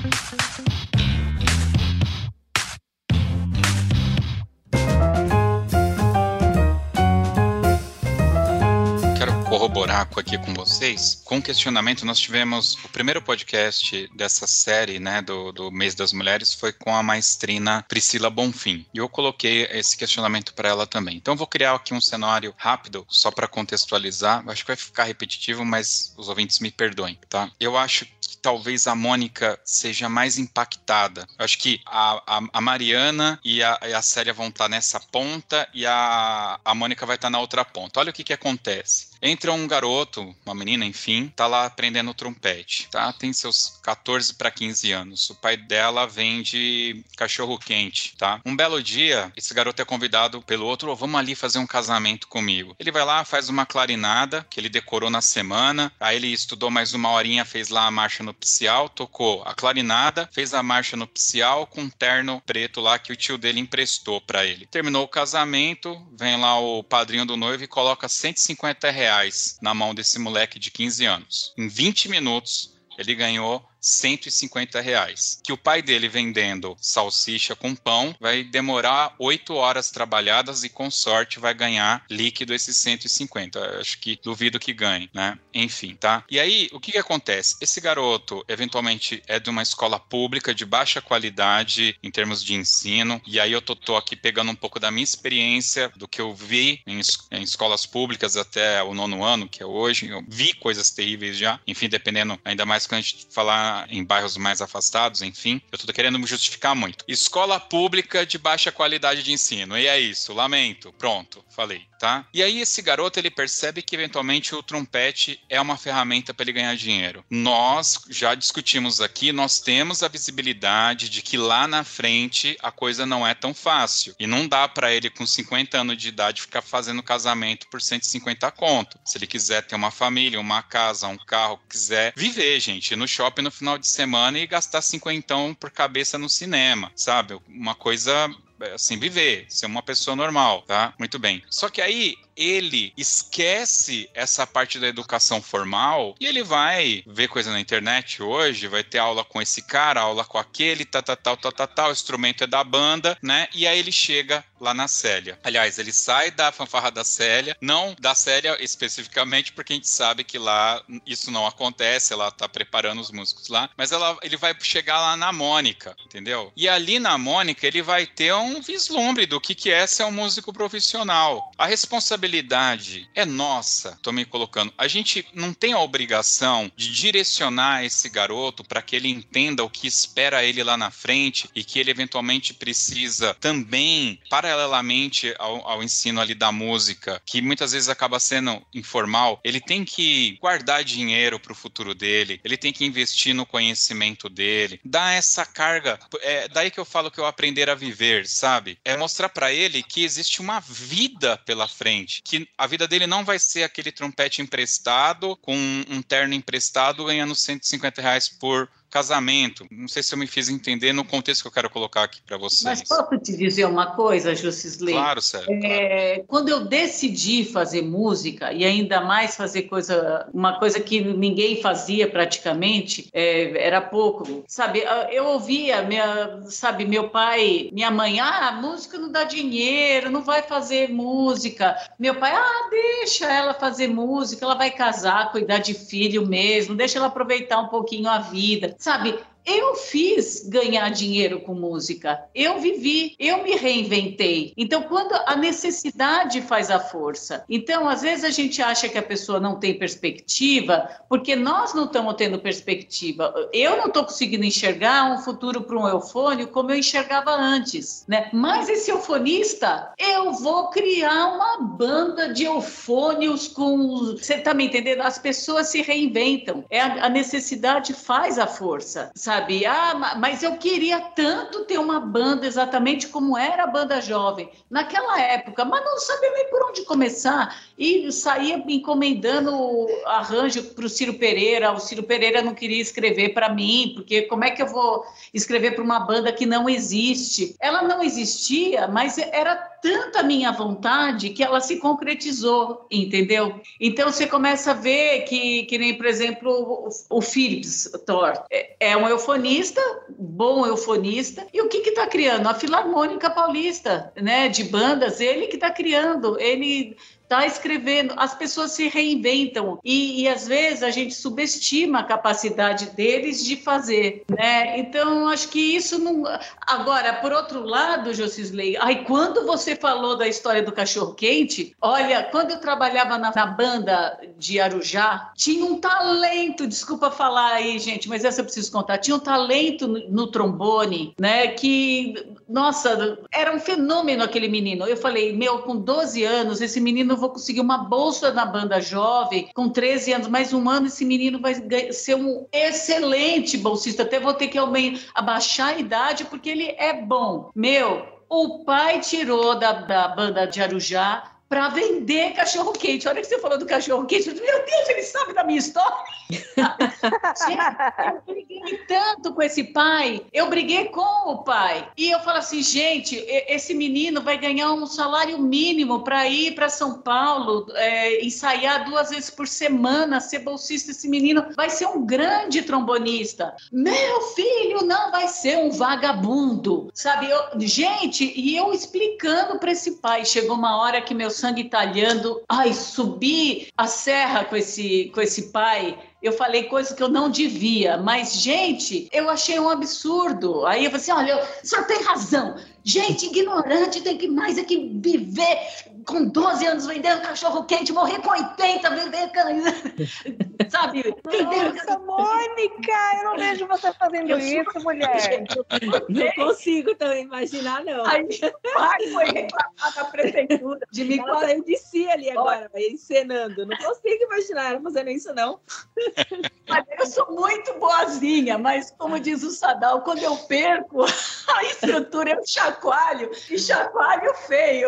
Corroborar aqui com vocês. Com questionamento, nós tivemos o primeiro podcast dessa série, né, do, do mês das mulheres, foi com a maestrina Priscila Bonfim. E eu coloquei esse questionamento para ela também. Então, vou criar aqui um cenário rápido, só para contextualizar. Acho que vai ficar repetitivo, mas os ouvintes me perdoem, tá? Eu acho que talvez a Mônica seja mais impactada. Eu acho que a, a, a Mariana e a, e a Célia vão estar nessa ponta e a, a Mônica vai estar na outra ponta. Olha o que, que acontece. Entra um garoto, uma menina, enfim, tá lá aprendendo trompete, tá? Tem seus 14 para 15 anos. O pai dela vende cachorro quente, tá? Um belo dia, esse garoto é convidado pelo outro, oh, vamos ali fazer um casamento comigo. Ele vai lá, faz uma clarinada que ele decorou na semana, aí ele estudou mais uma horinha, fez lá a marcha nupcial, tocou a clarinada, fez a marcha nupcial com um terno preto lá que o tio dele emprestou para ele. Terminou o casamento, vem lá o padrinho do noivo e coloca 150 reais reais na mão desse moleque de 15 anos. Em 20 minutos, ele ganhou 150 reais. Que o pai dele vendendo salsicha com pão vai demorar 8 horas trabalhadas e com sorte vai ganhar líquido esses 150. Acho que duvido que ganhe, né? Enfim, tá? E aí, o que que acontece? Esse garoto eventualmente é de uma escola pública de baixa qualidade em termos de ensino, e aí eu tô, tô aqui pegando um pouco da minha experiência, do que eu vi em, em escolas públicas até o nono ano, que é hoje, eu vi coisas terríveis já, enfim, dependendo, ainda mais quando a gente falar em bairros mais afastados, enfim. Eu tô querendo me justificar muito. Escola pública de baixa qualidade de ensino. E é isso, lamento. Pronto, falei, tá? E aí esse garoto ele percebe que eventualmente o trompete é uma ferramenta para ele ganhar dinheiro. Nós já discutimos aqui, nós temos a visibilidade de que lá na frente a coisa não é tão fácil e não dá para ele com 50 anos de idade ficar fazendo casamento por 150 conto. Se ele quiser ter uma família, uma casa, um carro, quiser viver, gente, no shopping no final de semana e gastar cinquentão por cabeça no cinema, sabe? Uma coisa assim, viver, ser uma pessoa normal, tá? Muito bem. Só que aí ele esquece essa parte da educação formal e ele vai ver coisa na internet hoje, vai ter aula com esse cara, aula com aquele, tal, tal, tal, tal, tal, tal, o instrumento é da banda, né? E aí ele chega lá na Célia. Aliás, ele sai da fanfarra da Célia, não da Célia especificamente, porque a gente sabe que lá isso não acontece, ela tá preparando os músicos lá, mas ela, ele vai chegar lá na Mônica, entendeu? E ali na Mônica ele vai ter um vislumbre do que, que é ser um músico profissional. A responsabilidade responsabilidade é nossa, tô me colocando. A gente não tem a obrigação de direcionar esse garoto para que ele entenda o que espera ele lá na frente e que ele eventualmente precisa também, paralelamente ao, ao ensino ali da música, que muitas vezes acaba sendo informal, ele tem que guardar dinheiro para o futuro dele, ele tem que investir no conhecimento dele, dar essa carga. É daí que eu falo que eu aprender a viver, sabe? É mostrar para ele que existe uma vida pela frente, que a vida dele não vai ser aquele trompete emprestado com um terno emprestado ganhando 150 reais por casamento. Não sei se eu me fiz entender no contexto que eu quero colocar aqui para vocês. Mas posso te dizer uma coisa, Jusisley? Claro, Sérgio. É, claro. Quando eu decidi fazer música, e ainda mais fazer coisa, uma coisa que ninguém fazia praticamente, é, era pouco. Sabe, eu ouvia, minha, sabe, meu pai, minha mãe, ah, música não dá dinheiro, não vai fazer música. Meu pai, ah, deixa ela fazer música, ela vai casar, cuidar de filho mesmo, deixa ela aproveitar um pouquinho a vida sabe? Eu fiz ganhar dinheiro com música. Eu vivi, eu me reinventei. Então, quando a necessidade faz a força. Então, às vezes a gente acha que a pessoa não tem perspectiva, porque nós não estamos tendo perspectiva. Eu não estou conseguindo enxergar um futuro para um eufônio como eu enxergava antes, né? Mas esse eufonista, eu vou criar uma banda de eufônios com. Você está me entendendo? As pessoas se reinventam. É a, necessidade faz a força. Sabe? Sabe? Ah, mas eu queria tanto ter uma banda exatamente como era a banda jovem naquela época, mas não sabia nem por onde começar. E saía me encomendando arranjo para o Ciro Pereira. O Ciro Pereira não queria escrever para mim, porque como é que eu vou escrever para uma banda que não existe? Ela não existia, mas era tanta minha vontade que ela se concretizou, entendeu? Então você começa a ver que, que nem, por exemplo, o, o Philips Thor é, é, um eufonista, bom eufonista, e o que está criando? A Filarmônica Paulista, né, de bandas, ele que está criando, ele está escrevendo, as pessoas se reinventam e, e, às vezes a gente subestima a capacidade deles de fazer, né? Então acho que isso não. Agora, por outro lado, Josisley, aí quando você falou da história do cachorro quente, olha, quando eu trabalhava na, na banda de Arujá, tinha um talento, desculpa falar aí, gente, mas essa eu preciso contar, tinha um talento no, no trombone, né? Que, nossa, era um fenômeno aquele menino. Eu falei, meu, com 12 anos, esse menino vou conseguir uma bolsa na banda jovem com 13 anos, mais um ano esse menino vai ser um excelente bolsista. Até vou ter que abaixar a idade porque ele é bom. Meu, o pai tirou da, da banda de Arujá para vender cachorro quente. Olha que você falou do cachorro quente. Meu Deus, ele sabe da minha história. gente, eu briguei tanto com esse pai. Eu briguei com o pai. E eu falo assim, gente, esse menino vai ganhar um salário mínimo para ir para São Paulo, é, ensaiar duas vezes por semana, ser bolsista. Esse menino vai ser um grande trombonista. Meu filho não vai ser um vagabundo, sabe? Eu, gente, e eu explicando para esse pai. Chegou uma hora que meus sangue talhando. Ai, subi a serra com esse, com esse pai eu falei coisas que eu não devia, mas, gente, eu achei um absurdo. Aí eu falei assim: olha, só tem razão. Gente ignorante tem que mais é que viver com 12 anos vendendo cachorro quente, morrer com 80, vender sabe? Nossa, Mônica, eu não vejo você fazendo eu isso, sou... mulher. não consigo também imaginar, não. Aí, pai foi reclamar da prefeitura de me Ela saiu de si ali agora, encenando. Não consigo imaginar ela fazendo isso, não. Mas eu sou muito boazinha, mas como diz o Sadal, quando eu perco a estrutura, eu chacoalho, e chacoalho feio.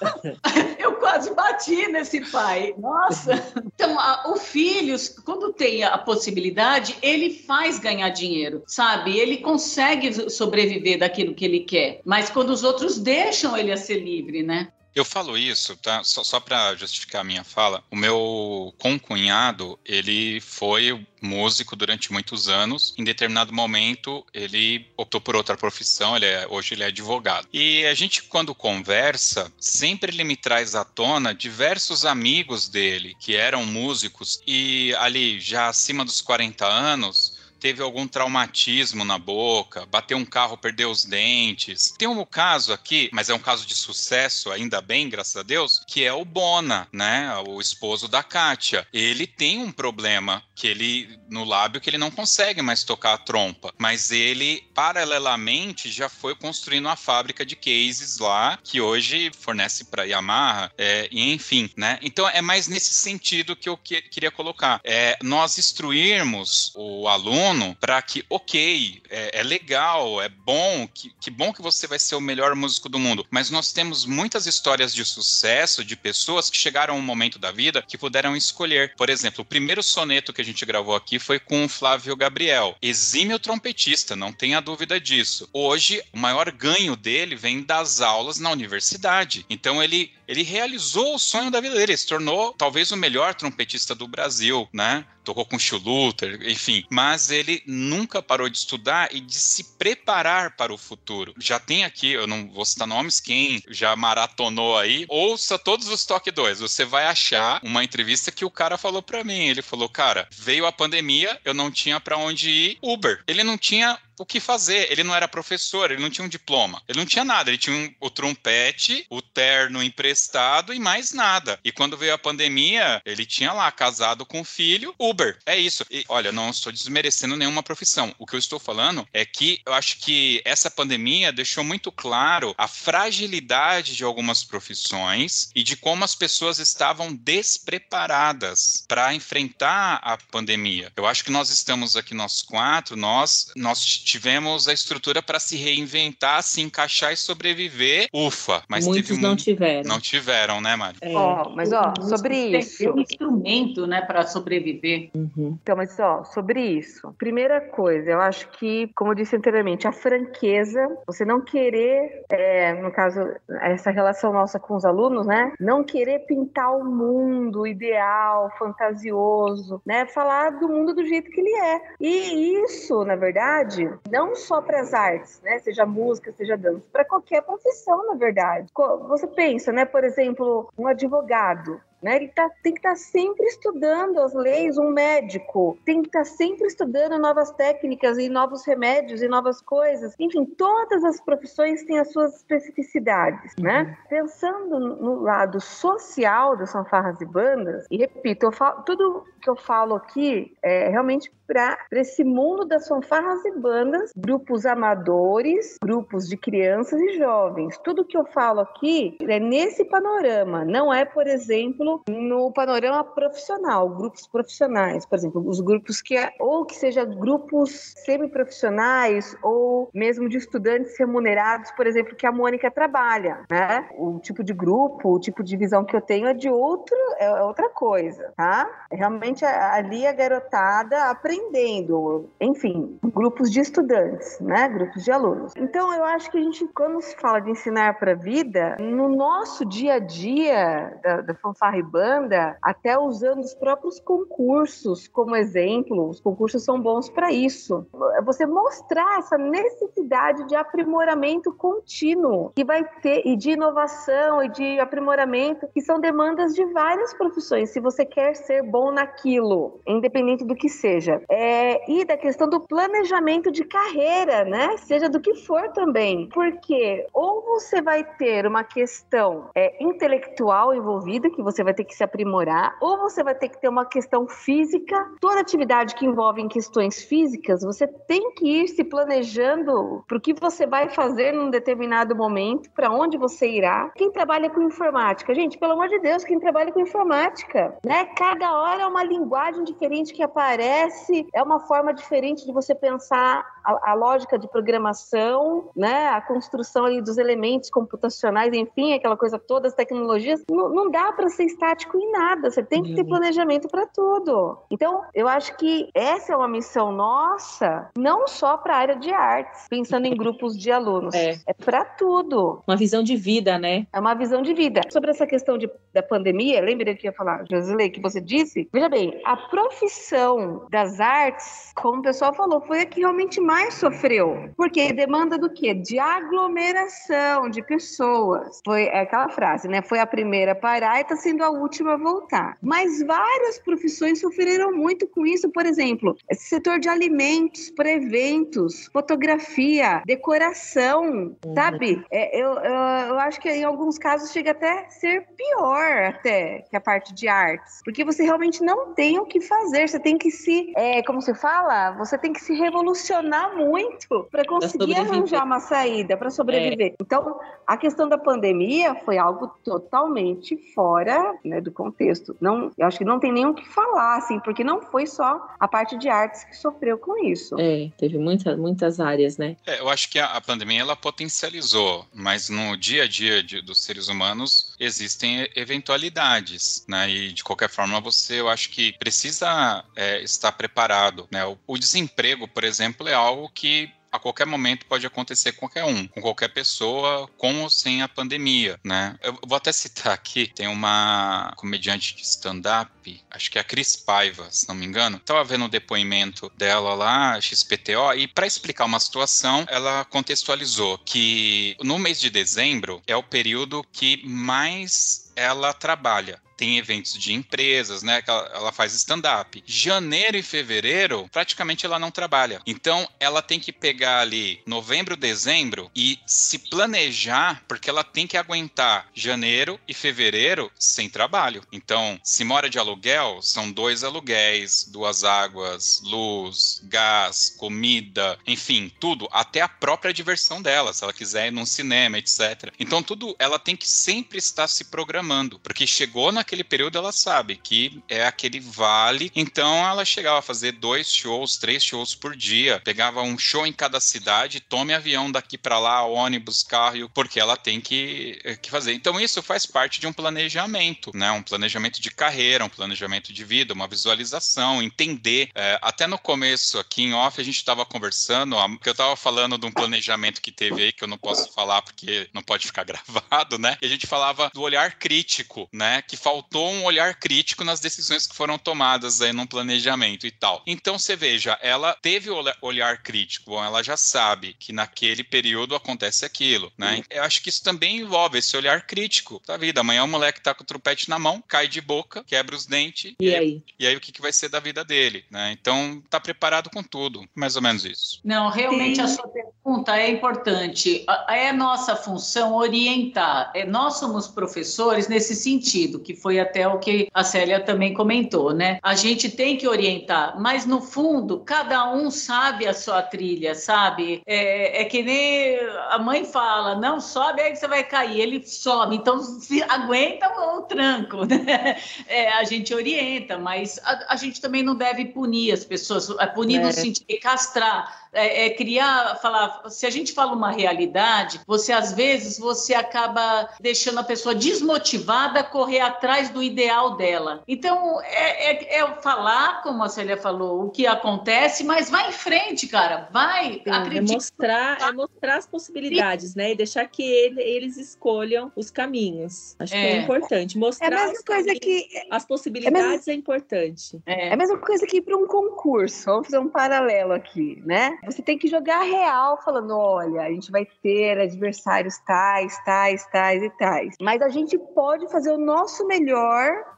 Eu quase bati nesse pai. Nossa! Então, a, o filho, quando tem a possibilidade, ele faz ganhar dinheiro, sabe? Ele consegue sobreviver daquilo que ele quer. Mas quando os outros deixam ele a ser livre, né? Eu falo isso, tá? Só, só para justificar a minha fala. O meu concunhado, ele foi músico durante muitos anos. Em determinado momento, ele optou por outra profissão. Ele é, hoje ele é advogado. E a gente, quando conversa, sempre ele me traz à tona diversos amigos dele que eram músicos e ali já acima dos 40 anos teve algum traumatismo na boca, bateu um carro, perdeu os dentes. Tem um caso aqui, mas é um caso de sucesso, ainda bem, graças a Deus, que é o Bona, né? O esposo da Kátia. Ele tem um problema que ele no lábio que ele não consegue mais tocar a trompa, mas ele paralelamente já foi construindo uma fábrica de cases lá que hoje fornece para Yamaha, é, e enfim, né? Então é mais nesse sentido que eu que, queria colocar. É, nós instruirmos o aluno para que, ok, é, é, legal, é bom, que, que bom que você vai ser o melhor músico do mundo, mas nós temos muitas histórias de sucesso de pessoas que chegaram a um momento da vida que puderam escolher. Por exemplo, o primeiro soneto que a gente gravou aqui foi com o Flávio Gabriel, exímio trompetista, não tenha dúvida disso. Hoje, o maior ganho dele vem das aulas na universidade. Então ele ele realizou o sonho da vida dele, ele se tornou talvez o melhor trompetista do Brasil, né? tocou com Schluter, enfim. Mas ele nunca parou de estudar e de se preparar para o futuro. Já tem aqui, eu não vou citar nomes, quem já maratonou aí, ouça todos os Toque 2. Você vai achar uma entrevista que o cara falou para mim. Ele falou, cara, veio a pandemia, eu não tinha para onde ir, Uber. Ele não tinha o que fazer. Ele não era professor, ele não tinha um diploma. Ele não tinha nada. Ele tinha um, o trompete, o terno emprestado e mais nada. E quando veio a pandemia, ele tinha lá casado com o filho, Uber. É isso. E olha, não estou desmerecendo nenhuma profissão. O que eu estou falando é que eu acho que essa pandemia deixou muito claro a fragilidade de algumas profissões e de como as pessoas estavam despreparadas para enfrentar a pandemia. Eu acho que nós estamos aqui nós quatro, nós nós tivemos a estrutura para se reinventar, se encaixar e sobreviver. Ufa, mas muitos teve não tiveram. Não tiveram, né, Mari? É, ó, mas ó, sobre isso. um instrumento, né, para sobreviver. Uhum. Então, mas ó, sobre isso. Primeira coisa, eu acho que, como eu disse anteriormente, a franqueza, você não querer, é, no caso, essa relação nossa com os alunos, né? Não querer pintar o mundo ideal, fantasioso, né? Falar do mundo do jeito que ele é. E isso, na verdade, não só para as artes, né? Seja música, seja dança, para qualquer profissão, na verdade. Você pensa, né? Por exemplo, um advogado. Né? Ele tá, tem que estar tá sempre estudando as leis, um médico tem que estar tá sempre estudando novas técnicas e novos remédios e novas coisas. Enfim, todas as profissões têm as suas especificidades, né? uhum. Pensando no lado social das fanfarras e bandas, e repito, falo, tudo que eu falo aqui é realmente para esse mundo das fanfarras e bandas, grupos amadores, grupos de crianças e jovens. Tudo que eu falo aqui é nesse panorama, não é, por exemplo, no panorama profissional, grupos profissionais, por exemplo, os grupos que é, ou que seja grupos semiprofissionais ou mesmo de estudantes remunerados, por exemplo, que a Mônica trabalha, né? O tipo de grupo, o tipo de visão que eu tenho é de outro, é outra coisa, tá? Realmente ali a garotada aprende aprendendo, enfim, grupos de estudantes, né? Grupos de alunos. Então, eu acho que a gente, quando se fala de ensinar para a vida, no nosso dia a dia da, da fanfarra banda, até usando os próprios concursos como exemplo, os concursos são bons para isso. É você mostrar essa necessidade de aprimoramento contínuo que vai ter e de inovação e de aprimoramento que são demandas de várias profissões. Se você quer ser bom naquilo, independente do que seja, é, e da questão do planejamento de carreira, né? Seja do que for também. Porque ou você vai ter uma questão é, intelectual envolvida, que você vai ter que se aprimorar, ou você vai ter que ter uma questão física. Toda atividade que envolve em questões físicas, você tem que ir se planejando para o que você vai fazer num determinado momento, para onde você irá. Quem trabalha com informática, gente, pelo amor de Deus, quem trabalha com informática, né? Cada hora é uma linguagem diferente que aparece é uma forma diferente de você pensar a, a, lógica de programação, né, a construção ali dos elementos computacionais, enfim, aquela coisa toda, as tecnologias. Não, não dá para ser estático em nada. Você tem que ter uhum. planejamento para tudo. Então, eu acho que essa é uma missão nossa, não só para a área de artes, pensando em grupos de alunos. É, é para tudo. Uma visão de vida, né? É uma visão de vida. Sobre essa questão de, da pandemia, lembra que ia falar, Josilei, que você disse? Veja bem, a profissão das artes, como o pessoal falou, foi a que realmente mais sofreu. Porque demanda do quê? De aglomeração de pessoas. Foi aquela frase, né? Foi a primeira a parar e está sendo a última a voltar. Mas várias profissões sofreram muito com isso, por exemplo, esse setor de alimentos para eventos, fotografia, decoração, uhum. sabe? É, eu, eu, eu acho que em alguns casos chega até a ser pior até que a parte de artes, porque você realmente não tem o que fazer, você tem que se, é, como se fala, você tem que se revolucionar muito para conseguir arranjar uma saída para sobreviver. É. Então, a questão da pandemia foi algo totalmente fora né, do contexto. Não, eu acho que não tem nem o que falar, assim, porque não foi só a parte de artes que sofreu com isso. É, teve muita, muitas áreas, né? É, eu acho que a, a, pandemia ela potencializou, mas no dia a dia de, dos seres humanos existem eventualidades, né? E de qualquer forma você, eu acho que precisa é, estar preparado, né? O, o desemprego, por exemplo, é algo que a qualquer momento pode acontecer com qualquer um, com qualquer pessoa, com ou sem a pandemia, né? Eu vou até citar aqui, tem uma comediante de stand-up, acho que é a Cris Paiva, se não me engano, estava vendo o depoimento dela lá, XPTO, e para explicar uma situação, ela contextualizou que no mês de dezembro é o período que mais ela trabalha tem eventos de empresas, né? Que ela, ela faz stand-up. Janeiro e fevereiro, praticamente ela não trabalha. Então, ela tem que pegar ali novembro, dezembro e se planejar, porque ela tem que aguentar janeiro e fevereiro sem trabalho. Então, se mora de aluguel, são dois aluguéis, duas águas, luz, gás, comida, enfim, tudo, até a própria diversão dela, se ela quiser ir num cinema, etc. Então, tudo ela tem que sempre estar se programando, porque chegou na naquele período ela sabe que é aquele vale. Então ela chegava a fazer dois shows, três shows por dia, pegava um show em cada cidade, tome avião daqui para lá, ônibus, carro, porque ela tem que, que fazer. Então isso faz parte de um planejamento, né? Um planejamento de carreira, um planejamento de vida, uma visualização, entender. É, até no começo aqui em off a gente estava conversando, que eu estava falando de um planejamento que teve aí que eu não posso falar porque não pode ficar gravado, né? E a gente falava do olhar crítico, né? Que falta faltou um olhar crítico nas decisões que foram tomadas aí no planejamento e tal. Então você veja, ela teve o olhar crítico, bom, ela já sabe que naquele período acontece aquilo, né? Uhum. Eu acho que isso também envolve esse olhar crítico da vida. Amanhã o moleque tá com o trupete na mão, cai de boca, quebra os dentes. E, e aí? E aí o que, que vai ser da vida dele, né? Então tá preparado com tudo, mais ou menos isso. Não, realmente Sim. a sua pergunta é importante. É nossa função orientar. É, nós somos professores nesse sentido, que foi até o que a Célia também comentou, né? A gente tem que orientar, mas no fundo, cada um sabe a sua trilha, sabe? É, é que nem a mãe fala, não sobe, aí você vai cair. Ele sobe, então se aguenta o, o tranco, né? É, a gente orienta, mas a, a, gente também não deve punir as pessoas, é, punir é. no sentido de castrar é, é, criar, falar, se a gente fala uma realidade, você às vezes você acaba deixando a pessoa desmotivada a correr atrás do ideal dela. Então é, é, é falar, como a Célia falou, o que acontece, mas vai em frente, cara, vai. Sim, é mostrar, é mostrar as possibilidades, Sim. né? E deixar que ele, eles escolham os caminhos. Acho que é, é importante mostrar. É a mesma coisa que as possibilidades é, mesmo, é importante. É. a mesma coisa que ir para um concurso. Vamos fazer um paralelo aqui, né? Você tem que jogar real, falando: olha, a gente vai ter adversários tais, tais, tais e tais. Mas a gente pode fazer o nosso melhor,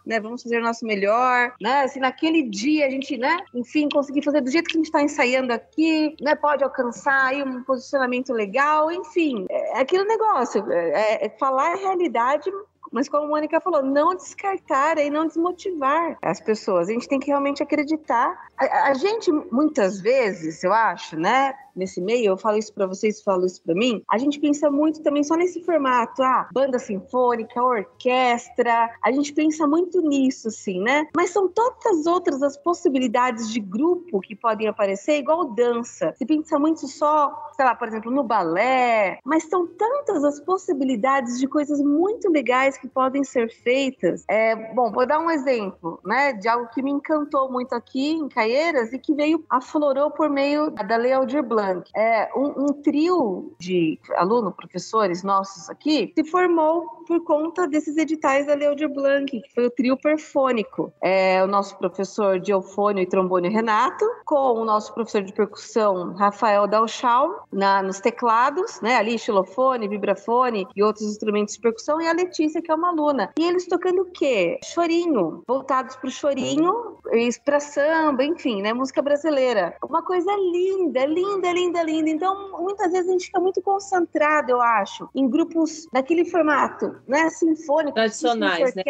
né? Vamos fazer o nosso melhor, né? Se naquele dia a gente, né? Enfim, conseguir fazer do jeito que a gente está ensaiando aqui, né? Pode alcançar aí um posicionamento legal, enfim. É aquele negócio, é, é falar a realidade mas como a Mônica falou, não descartar e não desmotivar as pessoas. A gente tem que realmente acreditar. A, a gente, muitas vezes, eu acho, né? Nesse meio, eu falo isso para vocês, falo isso para mim, a gente pensa muito também só nesse formato, ah, banda sinfônica, orquestra, a gente pensa muito nisso, assim, né? Mas são tantas outras as possibilidades de grupo que podem aparecer, igual dança. Se pensa muito só, sei lá, por exemplo, no balé, mas são tantas as possibilidades de coisas muito legais que podem ser feitas. É, bom, vou dar um exemplo, né, de algo que me encantou muito aqui em Caieiras e que veio, aflorou por meio da Lei Aldir Blanc é, um, um trio de alunos, professores nossos aqui, se formou por conta desses editais da Leodir Blanc, que foi o trio perfônico. É, o nosso professor de eufônio e trombone Renato, com o nosso professor de percussão Rafael Dalchal, na, nos teclados, né? Ali, xilofone, vibrafone e outros instrumentos de percussão, e a Letícia, que é uma aluna. E eles tocando o quê? Chorinho, voltados para o chorinho, para samba, enfim, né? Música brasileira. Uma coisa linda, linda, linda, linda. Então, muitas vezes a gente fica muito concentrado, eu acho, em grupos daquele formato, né? Sinfônico. Tradicionais, né?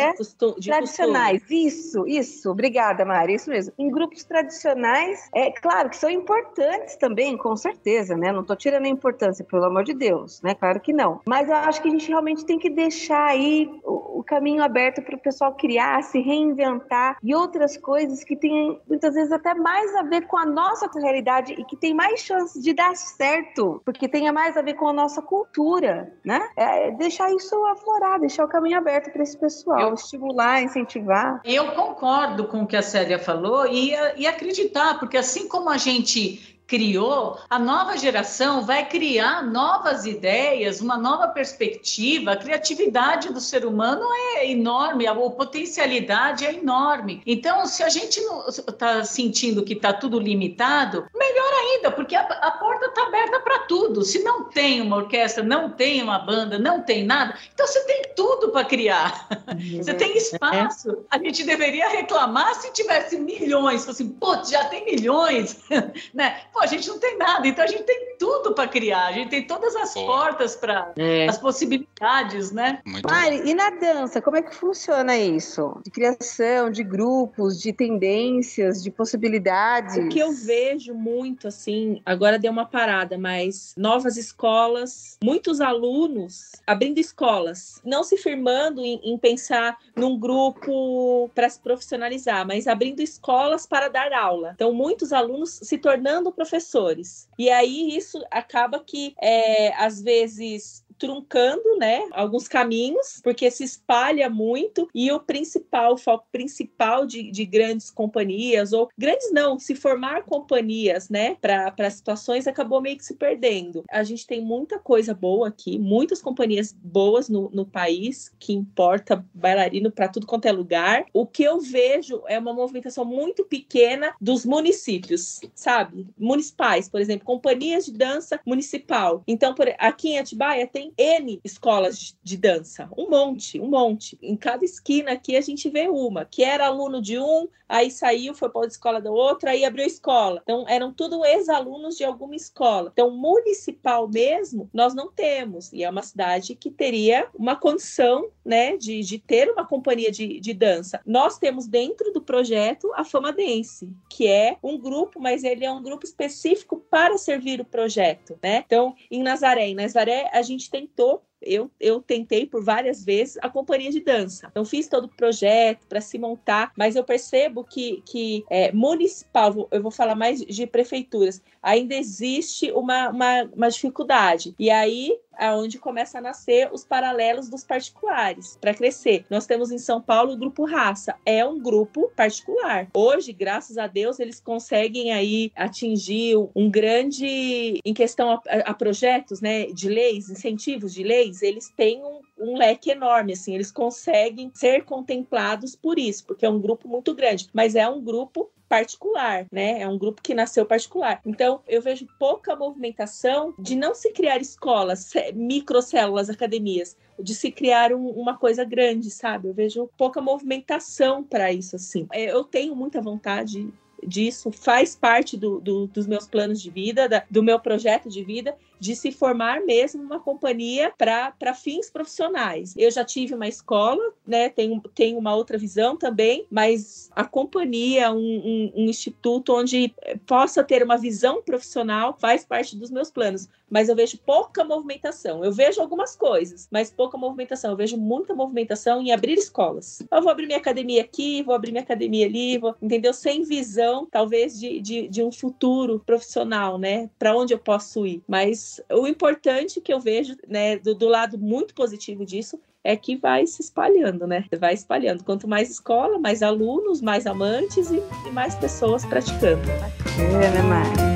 De tradicionais, costume. isso, isso. Obrigada, Mari, isso mesmo. Em grupos tradicionais, é claro que são importantes também, com certeza, né? Não tô tirando a importância, pelo amor de Deus, né? Claro que não. Mas eu acho que a gente realmente tem que deixar aí o, o caminho aberto para o pessoal criar, se reinventar e outras coisas que têm muitas vezes até mais a ver com a nossa realidade e que tem mais chance de dar certo, porque tenha mais a ver com a nossa cultura, né? É deixar isso aflorar, deixar o caminho aberto para esse pessoal, eu, estimular, incentivar. Eu concordo com o que a Célia falou e, e acreditar, porque assim como a gente criou, a nova geração vai criar novas ideias, uma nova perspectiva. A criatividade do ser humano é enorme, a potencialidade é enorme. Então, se a gente está sentindo que está tudo limitado, melhor ainda, porque a, a porta está aberta para tudo. Se não tem uma orquestra, não tem uma banda, não tem nada, então você tem tudo para criar. Você tem espaço. A gente deveria reclamar se tivesse milhões, assim, putz, já tem milhões, né? Pô, a gente não tem nada, então a gente tem tudo para criar, a gente tem todas as Pô. portas para é. as possibilidades, né? Muito Mari, bom. e na dança, como é que funciona isso? De criação, de grupos, de tendências, de possibilidades? O que eu vejo muito, assim, agora deu uma parada, mas novas escolas, muitos alunos abrindo escolas, não se firmando em, em pensar num grupo para se profissionalizar, mas abrindo escolas para dar aula. Então, muitos alunos se tornando professores. E aí isso acaba que, é, às vezes, truncando, né, alguns caminhos, porque se espalha muito e o principal, o foco principal de, de grandes companhias, ou grandes não, se formar companhias, né, para situações acabou meio que se perdendo. A gente tem muita coisa boa aqui, muitas companhias boas no, no país, que importa bailarino para tudo quanto é lugar. O que eu vejo é uma movimentação muito pequena dos municípios, sabe? Municipais, por exemplo, companhias de dança municipal. Então, por, aqui em Atibaia tem N escolas de dança, um monte, um monte. Em cada esquina aqui a gente vê uma, que era aluno de um, aí saiu, foi para outra escola da outra, aí abriu escola. Então, eram tudo ex-alunos de alguma escola. Então, municipal mesmo, nós não temos. E é uma cidade que teria uma condição, né, de, de ter uma companhia de, de dança. Nós temos dentro do projeto a Fama Dance, que é um grupo, mas ele é um grupo específico para servir o projeto, né? Então, em Nazaré, em Nazaré, a gente tentou eu, eu tentei por várias vezes a companhia de dança. Então, fiz todo o projeto para se montar, mas eu percebo que, que é, municipal, eu vou falar mais de prefeituras, ainda existe uma, uma, uma dificuldade. E aí aonde começa a nascer os paralelos dos particulares para crescer. Nós temos em São Paulo o grupo Raça, é um grupo particular. Hoje, graças a Deus, eles conseguem aí atingir um grande em questão a, a projetos, né, de leis, incentivos de leis, eles têm um, um leque enorme, assim, eles conseguem ser contemplados por isso, porque é um grupo muito grande, mas é um grupo particular, né? É um grupo que nasceu particular. Então, eu vejo pouca movimentação de não se criar escolas, microcélulas, academias, de se criar um, uma coisa grande, sabe? Eu vejo pouca movimentação para isso, assim. É, eu tenho muita vontade disso, faz parte do, do, dos meus planos de vida, da, do meu projeto de vida, de se formar mesmo uma companhia para fins profissionais. Eu já tive uma escola, né? Tenho, tenho uma outra visão também, mas a companhia, um, um, um instituto onde possa ter uma visão profissional faz parte dos meus planos. Mas eu vejo pouca movimentação. Eu vejo algumas coisas, mas pouca movimentação. Eu vejo muita movimentação em abrir escolas. Eu vou abrir minha academia aqui, vou abrir minha academia ali, vou, entendeu? Sem visão, talvez, de, de, de um futuro profissional, né? Para onde eu posso ir. Mas o importante que eu vejo, né, do, do lado muito positivo disso, é que vai se espalhando, né? Vai espalhando. Quanto mais escola, mais alunos, mais amantes e, e mais pessoas praticando. Né, Mari?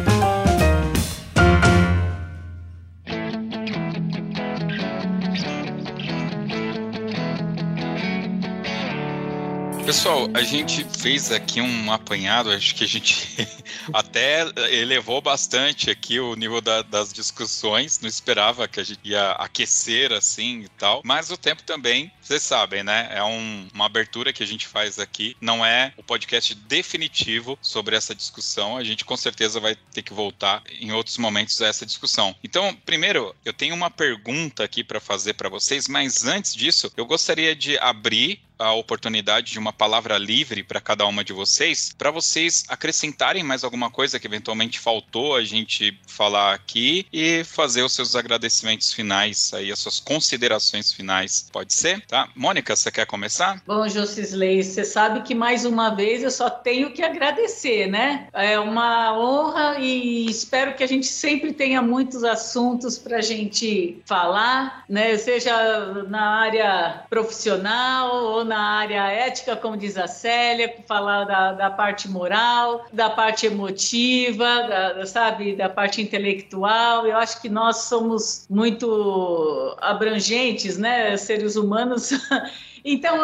Pessoal, a gente fez aqui um apanhado, acho que a gente até elevou bastante aqui o nível da, das discussões, não esperava que a gente ia aquecer assim e tal, mas o tempo também, vocês sabem, né? É um, uma abertura que a gente faz aqui, não é o podcast definitivo sobre essa discussão, a gente com certeza vai ter que voltar em outros momentos a essa discussão. Então, primeiro, eu tenho uma pergunta aqui para fazer para vocês, mas antes disso, eu gostaria de abrir a oportunidade de uma palavra livre para cada uma de vocês, para vocês acrescentarem mais alguma coisa que eventualmente faltou a gente falar aqui e fazer os seus agradecimentos finais, aí as suas considerações finais. Pode ser? Tá? Mônica, você quer começar? Bom, Josisley, você sabe que mais uma vez eu só tenho que agradecer, né? É uma honra e espero que a gente sempre tenha muitos assuntos para a gente falar, né? Seja na área profissional ou na área ética, como diz a Célia, falar da, da parte moral, da parte emotiva, da, sabe, da parte intelectual. Eu acho que nós somos muito abrangentes, né, seres humanos. Então,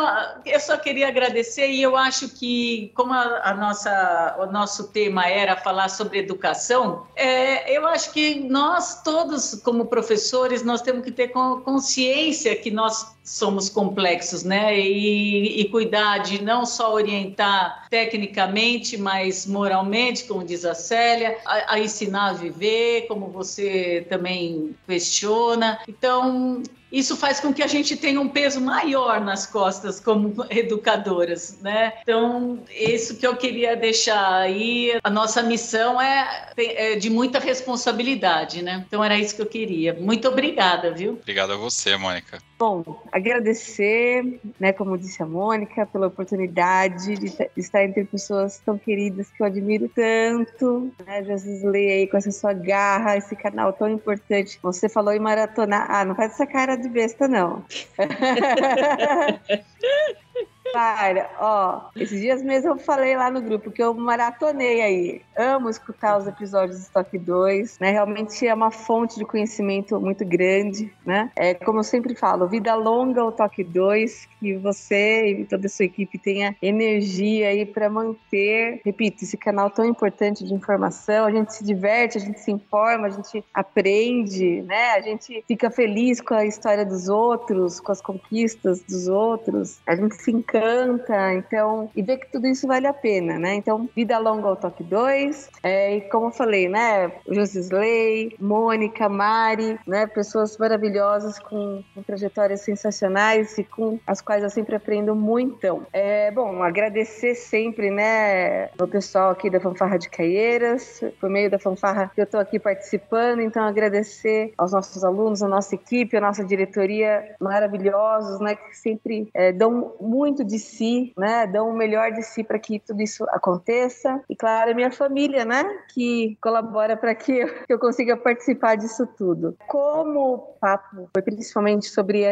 eu só queria agradecer e eu acho que, como a, a nossa, o nosso tema era falar sobre educação, é, eu acho que nós todos, como professores, nós temos que ter consciência que nós somos complexos, né? E, e, cuidar de não só orientar tecnicamente, mas moralmente, como diz a Célia, a, a ensinar a viver, como você também questiona. Então, isso faz com que a gente tenha um peso maior nas costas como educadoras, né? Então, isso que eu queria deixar aí. A nossa missão é, é de muita responsabilidade, né? Então, era isso que eu queria. Muito obrigada, viu? Obrigado a você, Mônica. Bom, agradecer, né, como disse a Mônica, pela oportunidade de estar entre pessoas tão queridas que eu admiro tanto, né, Josisley aí com essa sua garra, esse canal tão importante. Você falou em maratonar, ah, não faz essa cara de besta não. Para, ó, esses dias mesmo eu falei lá no grupo que eu maratonei aí. Amo escutar os episódios do Stock 2, né? Realmente é uma fonte de conhecimento muito grande, né? É como eu sempre falo, vida longa o Toque 2, que você e toda a sua equipe tenha energia aí para manter, repito, esse canal tão importante de informação. A gente se diverte, a gente se informa, a gente aprende, né? A gente fica feliz com a história dos outros, com as conquistas dos outros. A gente se encanta encanta, então, e ver que tudo isso vale a pena, né? Então, Vida Longa ao Toque 2, é, e como eu falei, né? Josisley, Mônica, Mari, né? Pessoas maravilhosas com, com, trajetórias sensacionais e com as quais eu sempre aprendo muito. É, bom, agradecer sempre, né, o pessoal aqui da Fanfarra de Caieiras, por meio da fanfarra que eu estou aqui participando, então agradecer aos nossos alunos, a nossa equipe, a nossa diretoria maravilhosos, né, que sempre é, dão muito de si, né? Dão o melhor de si para que tudo isso aconteça. E claro, a minha família, né? Que colabora para que eu consiga participar disso tudo. Como o papo foi principalmente sobre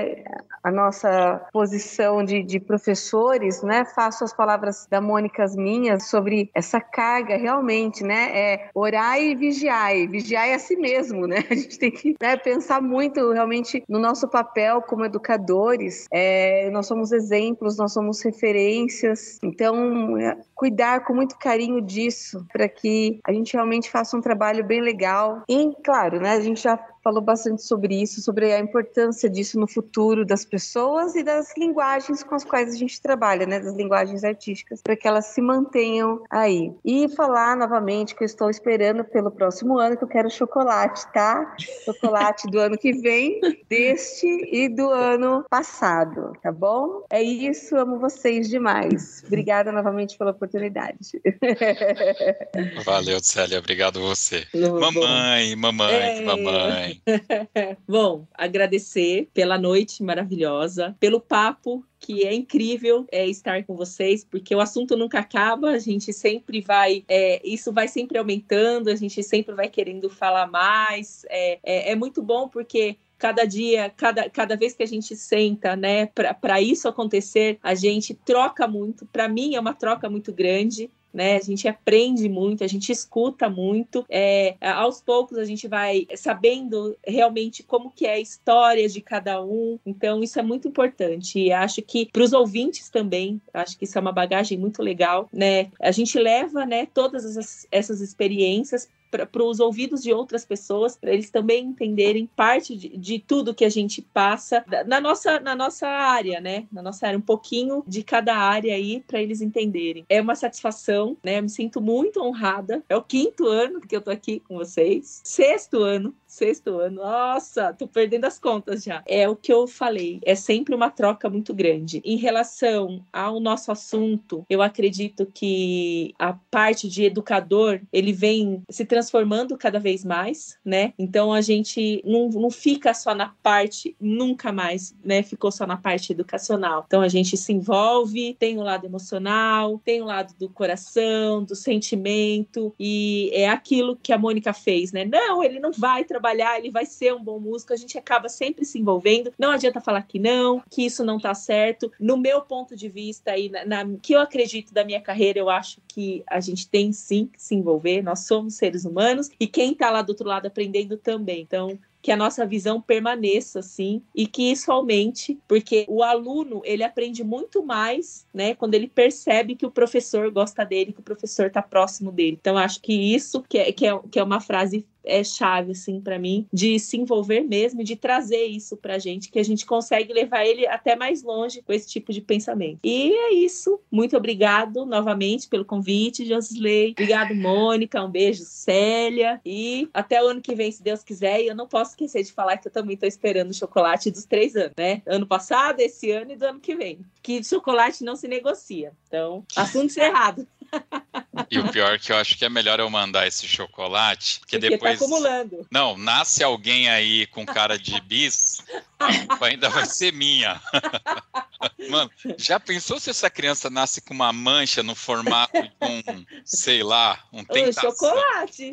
a, nossa posição de, de professores, né? Faço as palavras da Mônica as minhas sobre essa carga realmente, né? É orar e vigiar, vigiar é a si mesmo, né? A gente tem que né, pensar muito realmente no nosso papel como educadores. É, nós somos exemplos, nós somos somos referências. Então, é, cuidar com muito carinho disso, para que a gente realmente faça um trabalho bem legal. E, claro, né, a gente já falou bastante sobre isso, sobre a importância disso no futuro das pessoas e das linguagens com as quais a gente trabalha, né, das linguagens artísticas, para que elas se mantenham aí. E falar novamente que eu estou esperando pelo próximo ano, que eu quero chocolate, tá? Chocolate do ano que vem, deste e do ano passado, tá bom? É isso, amo vocês demais. Obrigada novamente pela oportunidade. Valeu, Célia, obrigado você. mamãe, mamãe, é... mamãe. Bom, agradecer pela noite maravilhosa, pelo papo que é incrível é, estar com vocês, porque o assunto nunca acaba, a gente sempre vai, é, isso vai sempre aumentando, a gente sempre vai querendo falar mais. É, é, é muito bom porque cada dia, cada, cada vez que a gente senta, né, para isso acontecer, a gente troca muito. Para mim é uma troca muito grande né? A gente aprende muito, a gente escuta muito. É, aos poucos a gente vai sabendo realmente como que é a história de cada um. Então isso é muito importante. E acho que para os ouvintes também, acho que isso é uma bagagem muito legal, né? A gente leva, né, todas essas, essas experiências para os ouvidos de outras pessoas, para eles também entenderem parte de, de, tudo que a gente passa na nossa, na nossa área, né? Na nossa área, um pouquinho de cada área aí para eles entenderem. É uma satisfação, né? Eu me sinto muito honrada. É o quinto ano que eu tô aqui com vocês, sexto ano sexto ano. Nossa, tô perdendo as contas já. É o que eu falei, é sempre uma troca muito grande. Em relação ao nosso assunto, eu acredito que a parte de educador, ele vem se transformando cada vez mais, né? Então a gente não, não fica só na parte, nunca mais, né? Ficou só na parte educacional. Então a gente se envolve, tem o lado emocional, tem o lado do coração, do sentimento, e é aquilo que a Mônica fez, né? Não, ele não vai trabalhar trabalhar, ele vai ser um bom músico, a gente acaba sempre se envolvendo. Não adianta falar que não, que isso não tá certo. No meu ponto de vista e na, na, que eu acredito da minha carreira, eu acho que a gente tem sim que se envolver, nós somos seres humanos e quem tá lá do outro lado aprendendo também. Então, que a nossa visão permaneça assim e que isso aumente, porque o aluno ele aprende muito mais, né, quando ele percebe que o professor gosta dele, que o professor está próximo dele. Então acho que isso que é, que é, que é uma frase é chave assim para mim de se envolver mesmo de trazer isso pra gente que a gente consegue levar ele até mais longe com esse tipo de pensamento. E é isso. Muito obrigado novamente pelo convite, Josley. Obrigado, Mônica. Um beijo, Célia. E até o ano que vem, se Deus quiser. E eu não posso esquecer de falar que eu também tô esperando o chocolate dos três anos, né? Ano passado, esse ano e do ano que vem. Que chocolate não se negocia. Então, assunto encerrado. E o pior é que eu acho que é melhor eu mandar esse chocolate, porque, porque tá depois. Tá acumulando. Não, nasce alguém aí com cara de bis, ainda vai ser minha. Mano, já pensou se essa criança nasce com uma mancha no formato de um, sei lá, um tentação? Um chocolate.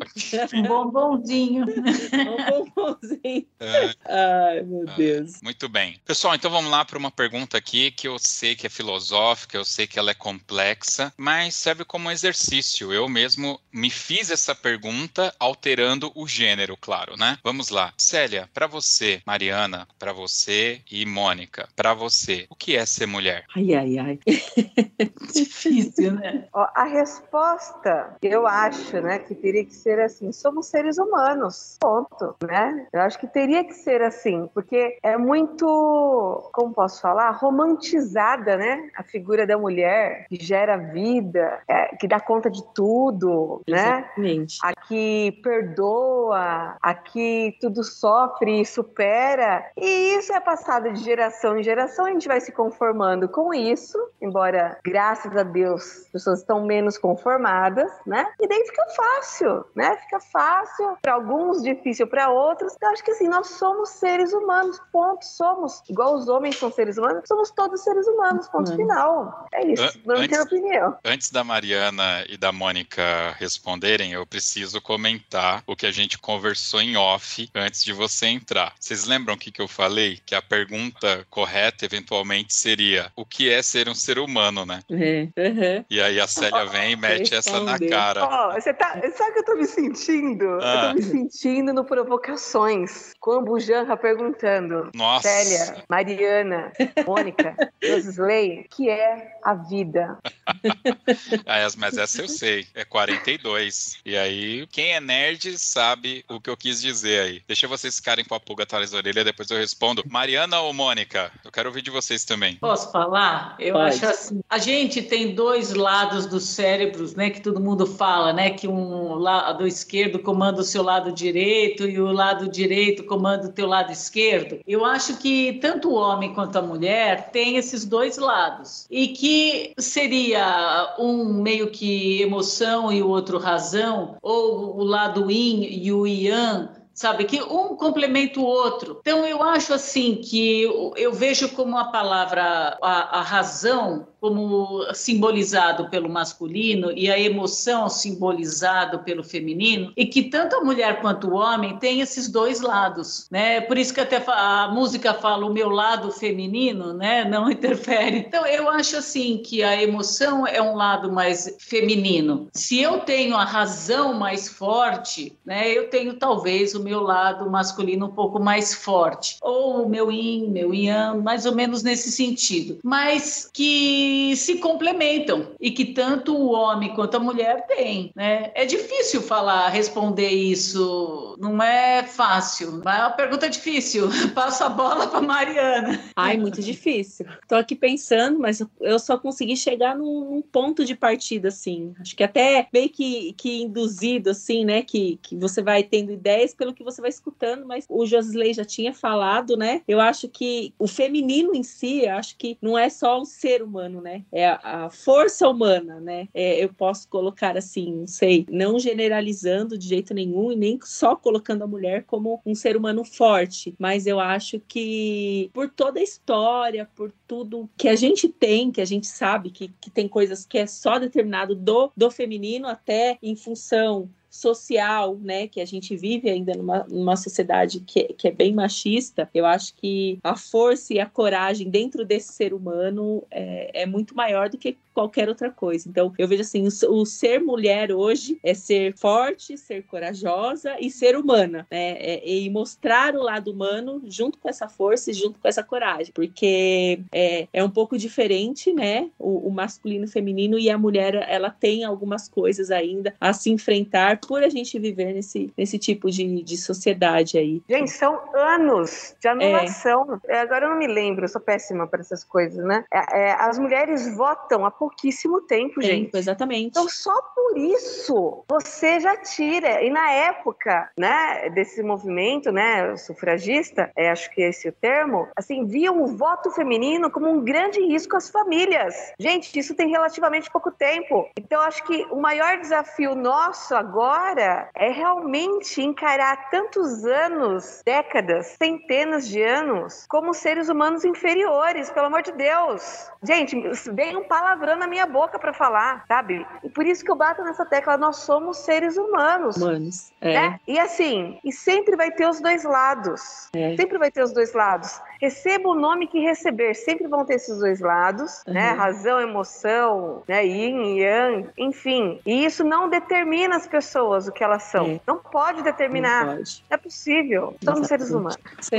um bombonzinho. um bombonzinho. É. Ai, meu ah, Deus. Muito bem. Pessoal, então vamos lá para uma pergunta aqui que eu sei que é filosófica, eu sei que ela é complexa, mas serve como exercício. Eu mesmo me fiz essa pergunta alterando o gênero, claro, né? Vamos lá. Célia, para você, Mariana, para você e Mônica, para você, o que é ser mulher? Ai, ai, ai. Difícil, né? Ó, a resposta, eu acho, né, que teria que ser assim: somos seres humanos, ponto, né? Eu acho que teria que ser assim, porque é muito, como posso falar, romantizada, né? A figura da mulher que gera vida, é, que dá conta de tudo, né? Exatamente. A que perdoa, a que tudo sofre e supera. E isso é passado de geração em geração, a gente vai se conformando com isso, embora, graças a Deus, as pessoas estão menos conformadas, né? E daí fica fácil, né? Fica fácil, para alguns difícil para outros. Eu acho que assim, nós somos seres humanos, ponto, somos. Igual os homens são seres humanos, somos todos seres humanos, ponto uhum. final. É isso, não antes, tenho opinião. Antes da Mariana e da Mônica responderem, eu preciso comentar o que a gente conversou em off antes de você entrar. Vocês lembram o que, que eu falei? Que a pergunta correta, eventualmente, seria: o que é ser um ser humano, né? Uhum. E aí a Célia vem e mete essa na cara. Oh, você tá, sabe o que eu tô me sentindo? Ah. Eu tô ah. me sentindo no Provocações, com a Bujanra perguntando. Nossa. Célia, Mariana, Mônica, Rosley, que é a vida? ah, mas essa eu sei. É 42. E aí, quem é nerd sabe o que eu quis dizer aí. Deixa vocês ficarem com a pulga atrás da orelha, depois eu respondo. Mariana ou Mônica? Eu quero ouvir de vocês também. Posso falar? Eu Pode. acho assim. A gente tem dois lados dos cérebros, né? Que todo mundo fala, né? Que um lado esquerdo comanda o seu lado direito e o lado direito comanda o teu lado esquerdo. Eu acho que tanto o homem quanto a mulher tem esses dois lados. E que seria um meio que emoção e o outro razão, ou o lado yin e o yang sabe? Que um complementa o outro. Então, eu acho assim que eu, vejo como a palavra, a, a razão, como simbolizado pelo masculino e a emoção simbolizado pelo feminino, e que tanto a mulher quanto o homem tem esses dois lados, né? Por isso que até a música fala o meu lado feminino, né? Não interfere. Então eu acho assim que a emoção é um lado mais feminino. Se eu tenho a razão mais forte, né? Eu tenho talvez o meu lado masculino um pouco mais forte, ou o meu yin, meu yang, mais ou menos nesse sentido. Mas que se complementam e que tanto o homem quanto a mulher têm, né? É difícil falar, responder isso, não é fácil. É uma pergunta difícil. Passo a bola para Mariana. Ai, muito difícil. Tô aqui pensando, mas eu só consegui chegar num, num ponto de partida assim. Acho que até meio que, que induzido assim, né, que, que você vai tendo ideias pelo que você vai escutando, mas o Josley já tinha falado, né? Eu acho que o feminino em si, acho que não é só o ser humano, né? É a força humana, né? É, eu posso colocar assim, não sei, não generalizando de jeito nenhum e nem só colocando a mulher como um ser humano forte, mas eu acho que por toda a história, por tudo que a gente tem, que a gente sabe que, que tem coisas que é só determinado do, do feminino, até em função social, né, que a gente vive ainda numa, numa sociedade que, que é bem machista, eu acho que a força e a coragem dentro desse ser humano é, é muito maior do que qualquer outra coisa. Então, eu vejo assim, o, o, ser mulher hoje é ser forte, ser corajosa e ser humana, né? É, e mostrar o lado humano junto com essa força e junto com essa coragem, porque é, é um pouco diferente, né? O, o masculino e o feminino e a mulher, ela tem algumas coisas ainda a se enfrentar por a gente viver nesse, nesse tipo de, de sociedade aí. Gente, são anos de anulação. É. agora eu não me lembro, eu sou péssima para essas coisas, né? É, é, as mulheres votam há pouquíssimo tempo, gente. exatamente. Então, só por isso você já tira. E na época, né, desse movimento, né, sufragista, é, acho que é esse o termo, assim, viam o voto feminino como um grande risco às famílias. Gente, isso tem relativamente pouco tempo. Então, acho que o maior desafio nosso agora agora é realmente encarar tantos anos, décadas, centenas de anos, como seres humanos inferiores, pelo amor de Deus. Gente, vem um palavrão na minha boca para falar, sabe? E por isso que eu bato nessa tecla, nós somos seres humanos. Humanos, é. Né? E assim, e sempre vai ter os dois lados. É. Sempre vai ter os dois lados. Receba o nome que receber, sempre vão ter esses dois lados, uhum. né? Razão, emoção, né? Yin, yang, enfim. E isso não determina as pessoas pessoas o que elas são. É. Não pode determinar. Não pode. É possível. Somos seres humanos.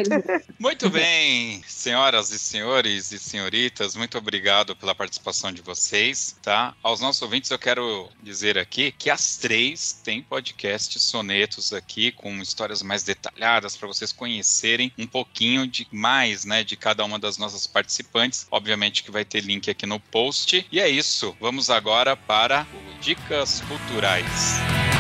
Muito bem, senhoras e senhores e senhoritas, muito obrigado pela participação de vocês, tá? Aos nossos ouvintes eu quero dizer aqui que as três têm podcast sonetos aqui com histórias mais detalhadas para vocês conhecerem um pouquinho de mais, né, de cada uma das nossas participantes. Obviamente que vai ter link aqui no post. E é isso. Vamos agora para o Dicas Culturais.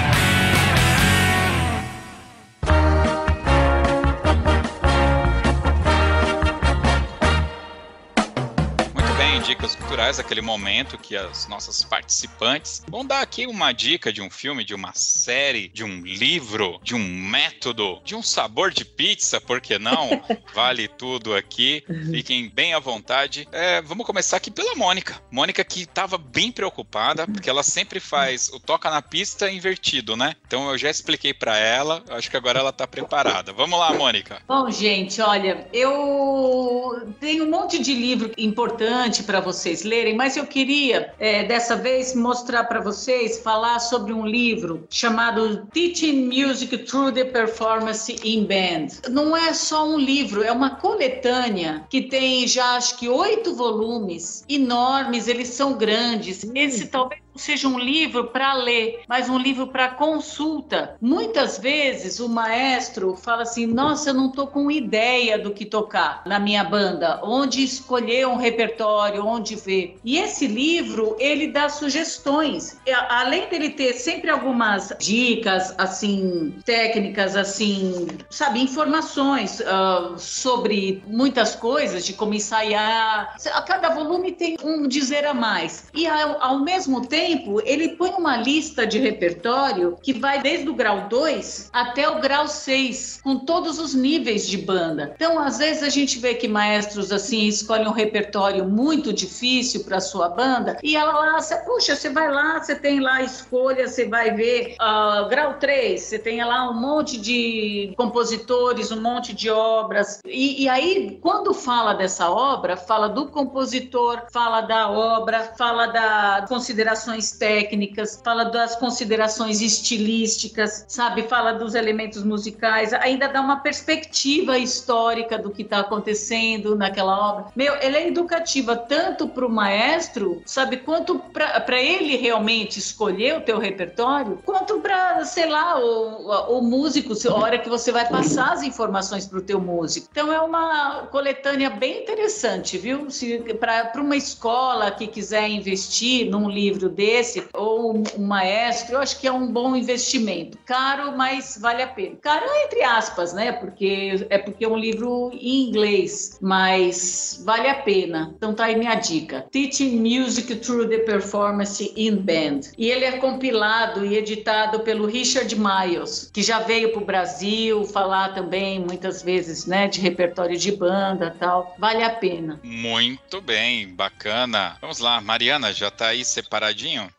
Dicas culturais, aquele momento que as nossas participantes vão dar aqui uma dica de um filme, de uma série, de um livro, de um método, de um sabor de pizza, por que não? Vale tudo aqui. Fiquem bem à vontade. É, vamos começar aqui pela Mônica. Mônica que estava bem preocupada, porque ela sempre faz o toca na pista invertido, né? Então eu já expliquei para ela, acho que agora ela está preparada. Vamos lá, Mônica. Bom, gente, olha, eu tenho um monte de livro importante para vocês lerem, mas eu queria é, dessa vez mostrar para vocês, falar sobre um livro chamado Teaching Music Through the Performance in Band. Não é só um livro, é uma coletânea que tem já acho que oito volumes, enormes, eles são grandes. Esse talvez seja um livro para ler, mas um livro para consulta. Muitas vezes o maestro fala assim: Nossa, eu não estou com ideia do que tocar na minha banda, onde escolher um repertório, onde ver. E esse livro ele dá sugestões. Além dele ter sempre algumas dicas, assim, técnicas, assim, sabe, informações uh, sobre muitas coisas, de como ensaiar. A cada volume tem um dizer a mais. E ao, ao mesmo tempo, ele põe uma lista de repertório que vai desde o grau 2 até o grau 6, com todos os níveis de banda. Então, às vezes a gente vê que maestros assim escolhem um repertório muito difícil para sua banda e ela lá, você, puxa, você vai lá, você tem lá a escolha, você vai ver uh, grau 3, você tem lá um monte de compositores, um monte de obras. E, e aí, quando fala dessa obra, fala do compositor, fala da obra, fala das considerações técnicas, fala das considerações estilísticas, sabe? Fala dos elementos musicais, ainda dá uma perspectiva histórica do que está acontecendo naquela obra. Meu, ela é educativa tanto para o maestro, sabe, quanto para ele realmente escolher o teu repertório, quanto para, sei lá, o, o músico, a hora que você vai passar as informações para o teu músico. Então é uma coletânea bem interessante, viu? Para uma escola que quiser investir num livro desse, ou um maestro, eu acho que é um bom investimento. Caro, mas vale a pena. Caro entre aspas, né? Porque é porque é um livro em inglês, mas vale a pena. Então tá aí minha dica. Teaching Music Through the Performance in Band. E ele é compilado e editado pelo Richard Miles, que já veio para o Brasil falar também muitas vezes, né, de repertório de banda, tal. Vale a pena. Muito bem, bacana. Vamos lá, Mariana, já tá aí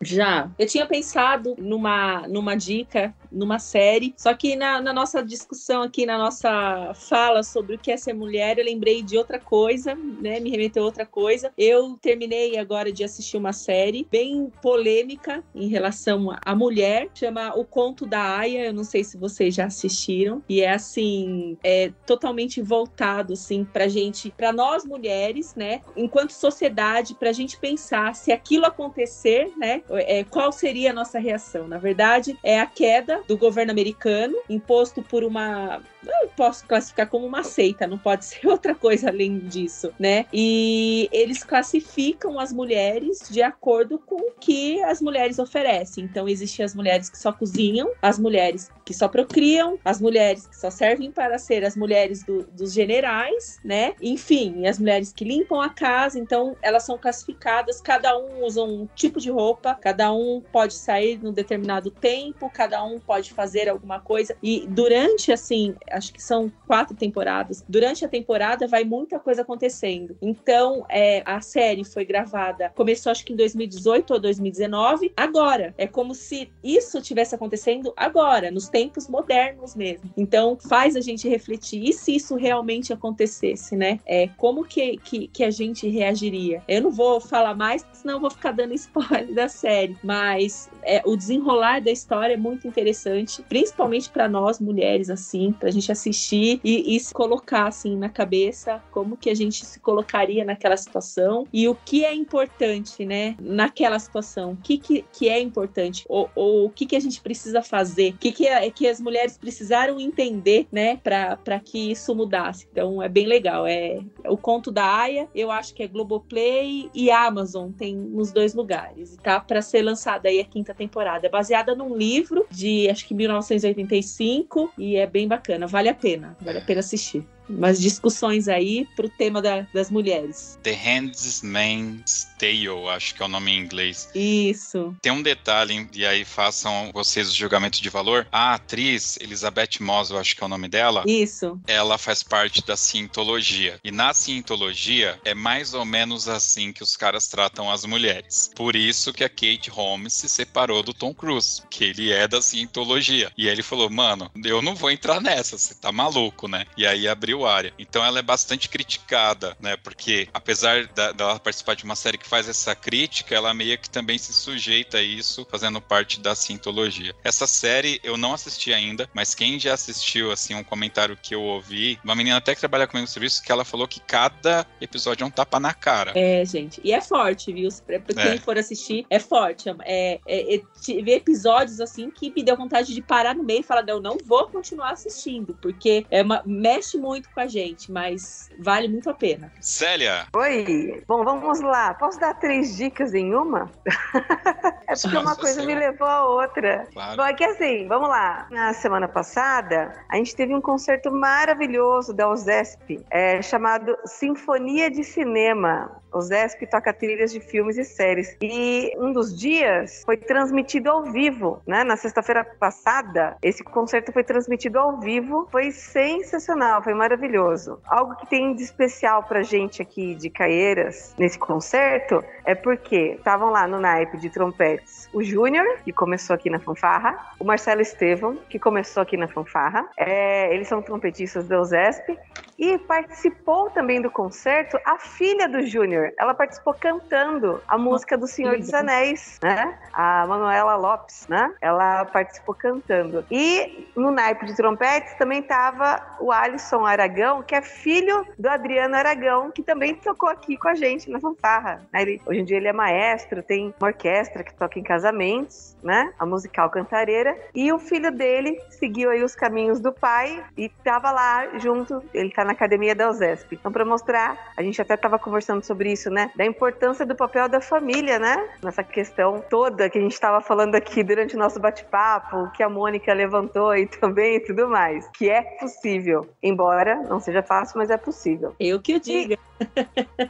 Já. Eu tinha pensado numa numa dica numa série. Só que na, na, nossa discussão aqui, na nossa fala sobre o que é ser mulher, eu lembrei de outra coisa, né? Me remeteu a outra coisa. Eu terminei agora de assistir uma série bem polêmica em relação à mulher, chama O Conto da Aya. Eu não sei se vocês já assistiram. E é assim, é totalmente voltado assim pra gente, pra nós mulheres, né? Enquanto sociedade, pra gente pensar se aquilo acontecer, né? É, qual seria a nossa reação? Na verdade, é a queda do governo americano, imposto por uma eu posso classificar como uma seita, não pode ser outra coisa além disso, né? E eles classificam as mulheres de acordo com o que as mulheres oferecem. Então, existem as mulheres que só cozinham, as mulheres que só procriam, as mulheres que só servem para ser as mulheres do, dos generais, né? Enfim, as mulheres que limpam a casa. Então, elas são classificadas, cada um usa um tipo de roupa, cada um pode sair num determinado tempo, cada um pode fazer alguma coisa. E durante, assim, acho que são quatro temporadas. Durante a temporada vai muita coisa acontecendo. Então, é, a série foi gravada, começou acho que em 2018 ou 2019, agora. É como se isso tivesse acontecendo agora, nos tempos modernos mesmo. Então, faz a gente refletir. E se isso realmente acontecesse, né? É, como que, que, que a gente reagiria? Eu não vou falar mais, senão vou ficar dando spoiler da série. Mas é, o desenrolar da história é muito interessante, principalmente para nós mulheres, assim, pra gente gente assistir e, e, se colocar assim na cabeça como que a gente se colocaria naquela situação e o que é importante, né, naquela situação, o que, que, que é importante ou, ou o que, que a gente precisa fazer, o que, que, é, que as mulheres precisaram entender, né, para que isso mudasse. Então é bem legal. É o conto da Aya, eu acho que é Globoplay e Amazon tem nos dois lugares. Tá para ser lançada aí a quinta temporada, é baseada num livro de acho que 1985 e é bem bacana vale a pena, vale a pena assistir umas discussões aí pro tema da, das mulheres. The Handmaid's Tale, acho que é o nome em inglês. Isso. Tem um detalhe, e aí façam vocês o julgamento de valor. A atriz, Elizabeth Moss, eu acho que é o nome dela. Isso. Ela faz parte da cientologia. E na cientologia, é mais ou menos assim que os caras tratam as mulheres. Por isso que a Kate Holmes se separou do Tom Cruise, que ele é da cientologia. E ele falou, mano, eu não vou entrar nessa, você tá maluco, né? E aí abriu área. Então ela é bastante criticada, né? Porque apesar dela participar de uma série que faz essa crítica, ela meio que também se sujeita a isso, fazendo parte da sintologia. Essa série eu não assisti ainda, mas quem já assistiu, assim, um comentário que eu ouvi, uma menina até que trabalha comigo no serviço, que ela falou que cada episódio é um tapa na cara. É, gente. E é forte, viu? Pra quem é. for assistir, é forte. É, é, é, tive episódios, assim, que me deu vontade de parar no meio e falar, não, eu não vou continuar assistindo, porque é uma, mexe muito muito com a gente, mas vale muito a pena. Célia! Oi! Bom, vamos lá. Posso Posso dar três dicas em uma? é porque uma coisa me levou a outra. Claro. Bom, é que assim, vamos lá. Na semana passada, a gente teve um concerto maravilhoso da USESP, é, chamado Sinfonia de Cinema. O Zesp toca trilhas de filmes e séries. E um dos dias foi transmitido ao vivo, né? Na sexta-feira passada, esse concerto foi transmitido ao vivo. Foi sensacional, foi maravilhoso. Algo que tem de especial pra gente aqui de Caieiras nesse concerto é porque estavam lá no naipe de trompetes o Júnior, que começou aqui na fanfarra, o Marcelo Estevão, que começou aqui na fanfarra. É, eles são trompetistas da USESP. E participou também do concerto a filha do Júnior. Ela participou cantando a música do Senhor dos Anéis, né? A Manuela Lopes, né? Ela participou cantando. E no naipe de trompetes também estava o Alisson Aragão, que é filho do Adriano Aragão, que também tocou aqui com a gente na fanfarra. Ele, hoje em dia ele é maestro, tem uma orquestra que toca em casamentos, né? A musical Cantareira. E o filho dele seguiu aí os caminhos do pai e estava lá junto. Ele tá na academia da USESP. Então, para mostrar, a gente até estava conversando sobre isso, né? Da importância do papel da família, né? Nessa questão toda que a gente estava falando aqui durante o nosso bate-papo, que a Mônica levantou aí também e tudo mais. Que é possível. Embora não seja fácil, mas é possível. Eu que o diga.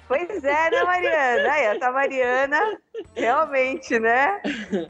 Pois é, né, Mariana? Aí, essa Mariana realmente, né?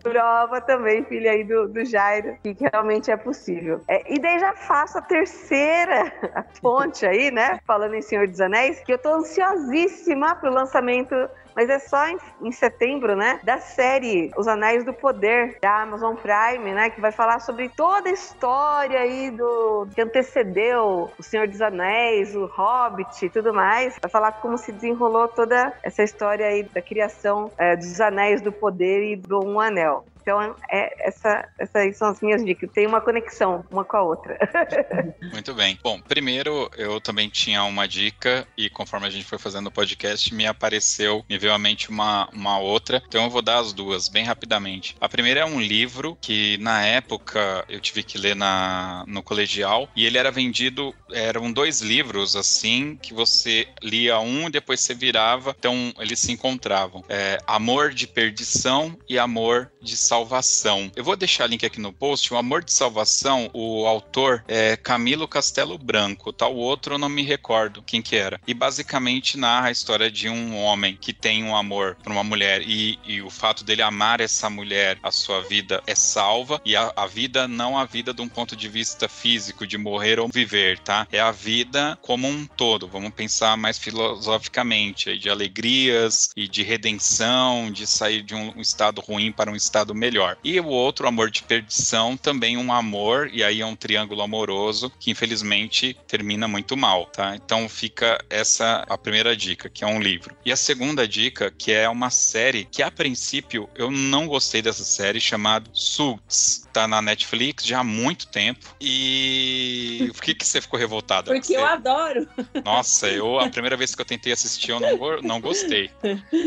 Prova também, filha aí do, do Jairo, que realmente é possível. É, e daí já faço a terceira a ponte aí, né? Falando em Senhor dos Anéis, que eu tô ansiosíssima pro lançamento mas é só em, em, setembro, né? Da série Os Anéis do Poder, da Amazon Prime, né? Que vai falar sobre toda a história aí do que antecedeu O Senhor dos Anéis, o Hobbit e tudo mais. Vai falar como se desenrolou toda essa história aí da criação é, dos Anéis do Poder e do Um Anel. Então, é, essa, essas são as minhas dicas. Tem uma conexão uma com a outra. Muito bem. Bom, primeiro, eu também tinha uma dica e conforme a gente foi fazendo o podcast, me apareceu, me veio à mente uma, uma outra. Então, eu vou dar as duas bem rapidamente. A primeira é um livro que, na época, eu tive que ler na, no colegial e ele era vendido, eram dois livros, assim, que você lia um e depois você virava. Então, eles se encontravam. É, Amor de Perdição e Amor de Salvação Salvação. Eu vou deixar link aqui no post. O Amor de Salvação, o autor é Camilo Castelo Branco, tá? O outro eu não me recordo quem que era. E basicamente narra a história de um homem que tem um amor por uma mulher e, e o fato dele amar essa mulher, a sua vida é salva e a, a vida não a vida de um ponto de vista físico, de morrer ou viver, tá? É a vida como um todo. Vamos pensar mais filosoficamente, de alegrias e de redenção, de sair de um estado ruim para um estado melhor. E o outro, Amor de Perdição, também um amor, e aí é um triângulo amoroso que infelizmente termina muito mal, tá? Então fica essa a primeira dica, que é um livro. E a segunda dica, que é uma série que a princípio eu não gostei dessa série, chamada Suits. Tá na Netflix já há muito tempo. E por que, que você ficou revoltada? Porque você... eu adoro. Nossa, eu a primeira vez que eu tentei assistir eu não, não gostei.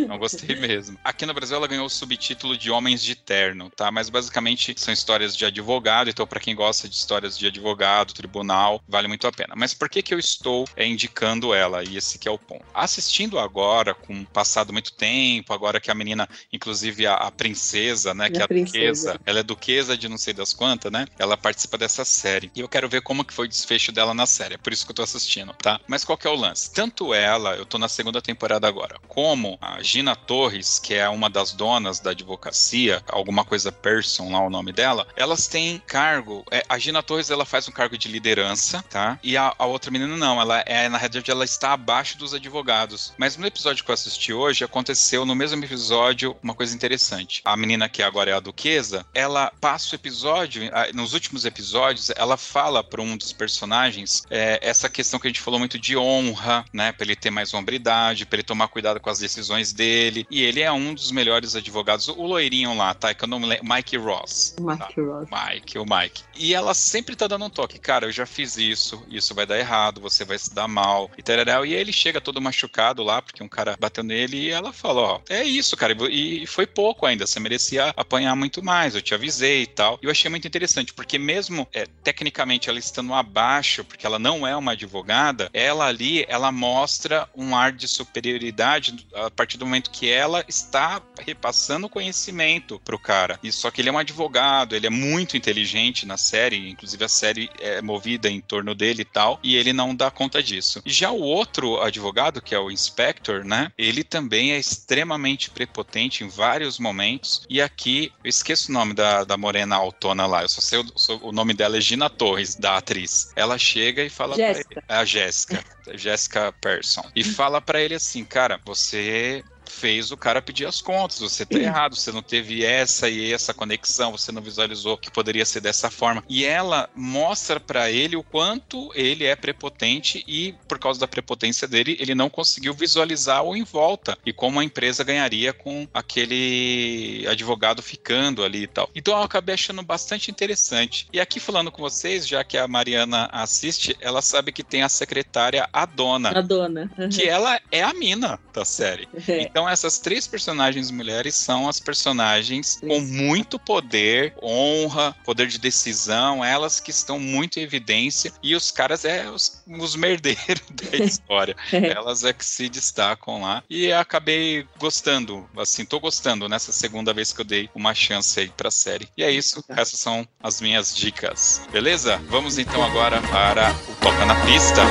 Não gostei mesmo. Aqui no Brasil ela ganhou o subtítulo de Homens de Terra tá? Mas basicamente são histórias de advogado, então para quem gosta de histórias de advogado, tribunal, vale muito a pena. Mas por que que eu estou é, indicando ela? E esse que é o ponto. Assistindo agora, com passado muito tempo, agora que a menina, inclusive a, a princesa, né, que é a duquesa, ela é duquesa de não sei das quantas, né? Ela participa dessa série. E eu quero ver como que foi o desfecho dela na série. É por isso que eu tô assistindo, tá? Mas qual que é o lance? Tanto ela, eu tô na segunda temporada agora, como a Gina Torres, que é uma das donas da advocacia, alguma alguma coisa Person lá o nome dela, elas têm cargo. É, a Gina Torres ela faz um cargo de liderança, tá? E a, a, outra menina não, ela é na realidade ela está abaixo dos advogados. Mas no episódio que eu assisti hoje aconteceu no mesmo episódio uma coisa interessante. A menina que agora é a duquesa, ela passa o episódio, nos últimos episódios, ela fala para um dos personagens é, essa questão que a gente falou muito de honra, né? Para ele ter mais hombridade, para ele tomar cuidado com as decisões dele. E ele é um dos melhores advogados. O loirinho lá, tá? Que eu não lembro. Mike Ross. Mike tá? Ross. Mike, o Mike. E ela sempre tá dando um toque. Cara, eu já fiz isso, isso vai dar errado, você vai se dar mal. E, tarará. e aí ele chega todo machucado lá, porque um cara bateu nele e ela fala: Ó, é isso, cara. E foi pouco ainda, você merecia apanhar muito mais, eu te avisei e tal. E eu achei muito interessante, porque mesmo é, tecnicamente ela estando abaixo, porque ela não é uma advogada, ela ali, ela mostra um ar de superioridade a partir do momento que ela está repassando conhecimento pro cara. E só que ele é um advogado, ele é muito inteligente na série, inclusive a série é movida em torno dele e tal, e ele não dá conta disso. Já o outro advogado, que é o Inspector, né? Ele também é extremamente prepotente em vários momentos. E aqui, eu esqueço o nome da, da morena autona lá, eu só sei o, o nome dela é Gina Torres, da atriz. Ela chega e fala Jéssica. pra ele, a Jéssica, Jéssica Persson, e fala para ele assim, cara, você fez o cara pedir as contas. Você tá errado, você não teve essa e essa conexão, você não visualizou que poderia ser dessa forma. E ela mostra para ele o quanto ele é prepotente e, por causa da prepotência dele, ele não conseguiu visualizar o em volta e como a empresa ganharia com aquele advogado ficando ali e tal. Então eu acabei achando bastante interessante. E aqui falando com vocês, já que a Mariana assiste, ela sabe que tem a secretária a dona. A dona. Uhum. Que ela é a mina da série. É. Então essas três personagens mulheres são as personagens com muito poder, honra, poder de decisão, elas que estão muito em evidência e os caras é os, os merdeiros da história. elas é que se destacam lá e acabei gostando, assim, tô gostando nessa segunda vez que eu dei uma chance aí pra série. E é isso, essas são as minhas dicas. Beleza? Vamos então agora para o Toca na Pista.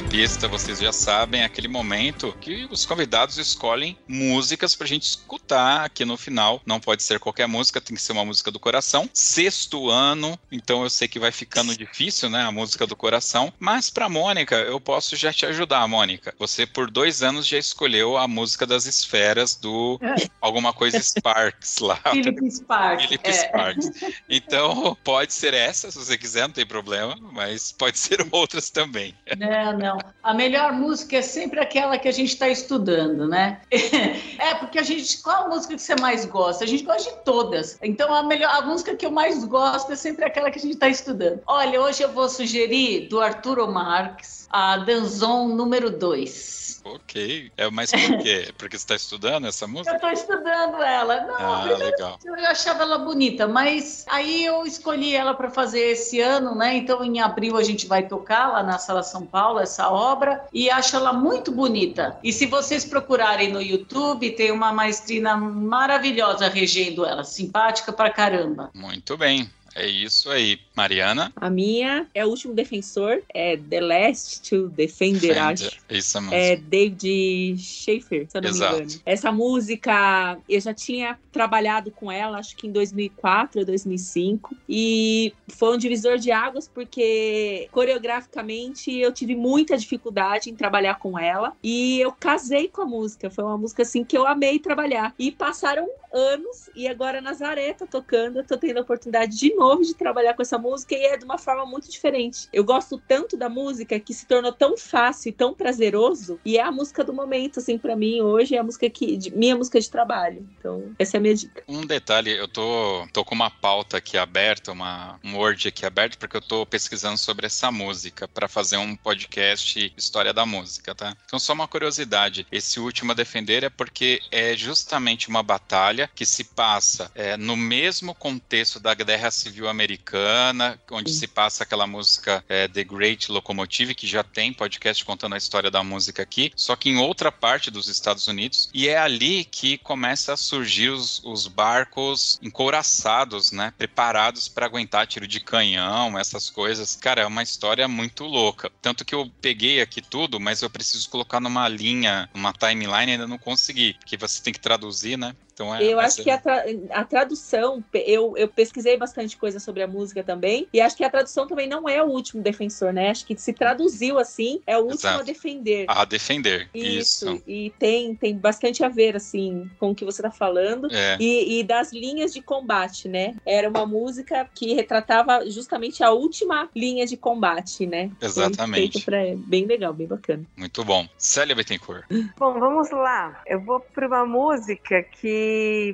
Na Pista, vocês já sabem, é aquele momento que os convidados escolhem músicas pra gente escutar aqui no final. Não pode ser qualquer música, tem que ser uma música do coração. Sexto ano, então eu sei que vai ficando difícil, né, a música do coração. Mas pra Mônica, eu posso já te ajudar, Mônica. Você por dois anos já escolheu a música das esferas do alguma coisa Sparks lá. Philip Sparks. Philip é. Sparks. Então pode ser essa, se você quiser, não tem problema, mas pode ser outras também. Não, não. A melhor música é sempre aquela que a gente está estudando, né? É, porque a gente. Qual a música que você mais gosta? A gente gosta de todas. Então, a, melhor, a música que eu mais gosto é sempre aquela que a gente está estudando. Olha, hoje eu vou sugerir do Arturo Marques a Danzon número 2. Ok. É, mas por quê? Porque você está estudando essa música? Eu estou estudando ela. Não, ah, legal. eu achava ela bonita, mas aí eu escolhi ela para fazer esse ano, né? Então em abril a gente vai tocar lá na Sala São Paulo essa obra e acho ela muito bonita. E se vocês procurarem no YouTube, tem uma maestrina maravilhosa regendo ela, simpática pra caramba. Muito bem. É isso aí. Mariana? A minha é o último defensor, é The Last to Defender, Defender. acho. Isso mesmo. É David Schaefer, se eu não Exato. me engano. Essa música, eu já tinha trabalhado com ela, acho que em 2004 ou 2005, e foi um divisor de águas porque coreograficamente eu tive muita dificuldade em trabalhar com ela e eu casei com a música. Foi uma música assim que eu amei trabalhar. E passaram anos e agora Nazaré tá tocando, eu tô tendo a oportunidade de novo de trabalhar com essa música e é de uma forma muito diferente. Eu gosto tanto da música que se tornou tão fácil e tão prazeroso e é a música do momento, assim, para mim hoje é a música que de, minha música de trabalho. Então, essa é a minha dica. Um detalhe, eu tô, tô com uma pauta aqui aberta, uma, um Word aqui aberto, porque eu tô pesquisando sobre essa música para fazer um podcast História da Música, tá? Então, só uma curiosidade: esse último a defender é porque é justamente uma batalha que se passa é, no mesmo contexto da Guerra Civil Americana, onde Sim. se passa aquela música é, The Great Locomotive, que já tem podcast contando a história da música aqui, só que em outra parte dos Estados Unidos, e é ali que começa a surgir os, os barcos encouraçados, né, preparados para aguentar tiro de canhão, essas coisas. Cara, é uma história muito louca. Tanto que eu peguei aqui tudo, mas eu preciso colocar numa linha, uma timeline, ainda não consegui, porque você tem que traduzir, né? Então é, eu acho que a, tra a tradução, eu, eu pesquisei bastante coisa sobre a música também, e acho que a tradução também não é o último defensor, né? Acho que se traduziu assim, é o último Exato. a defender. A defender. Isso. Isso. E tem, tem bastante a ver, assim, com o que você tá falando. É. E, e das linhas de combate, né? Era uma música que retratava justamente a última linha de combate, né? Exatamente. Pra, bem legal, bem bacana. Muito bom. Célia Bittencourt. Bom, vamos lá. Eu vou para uma música que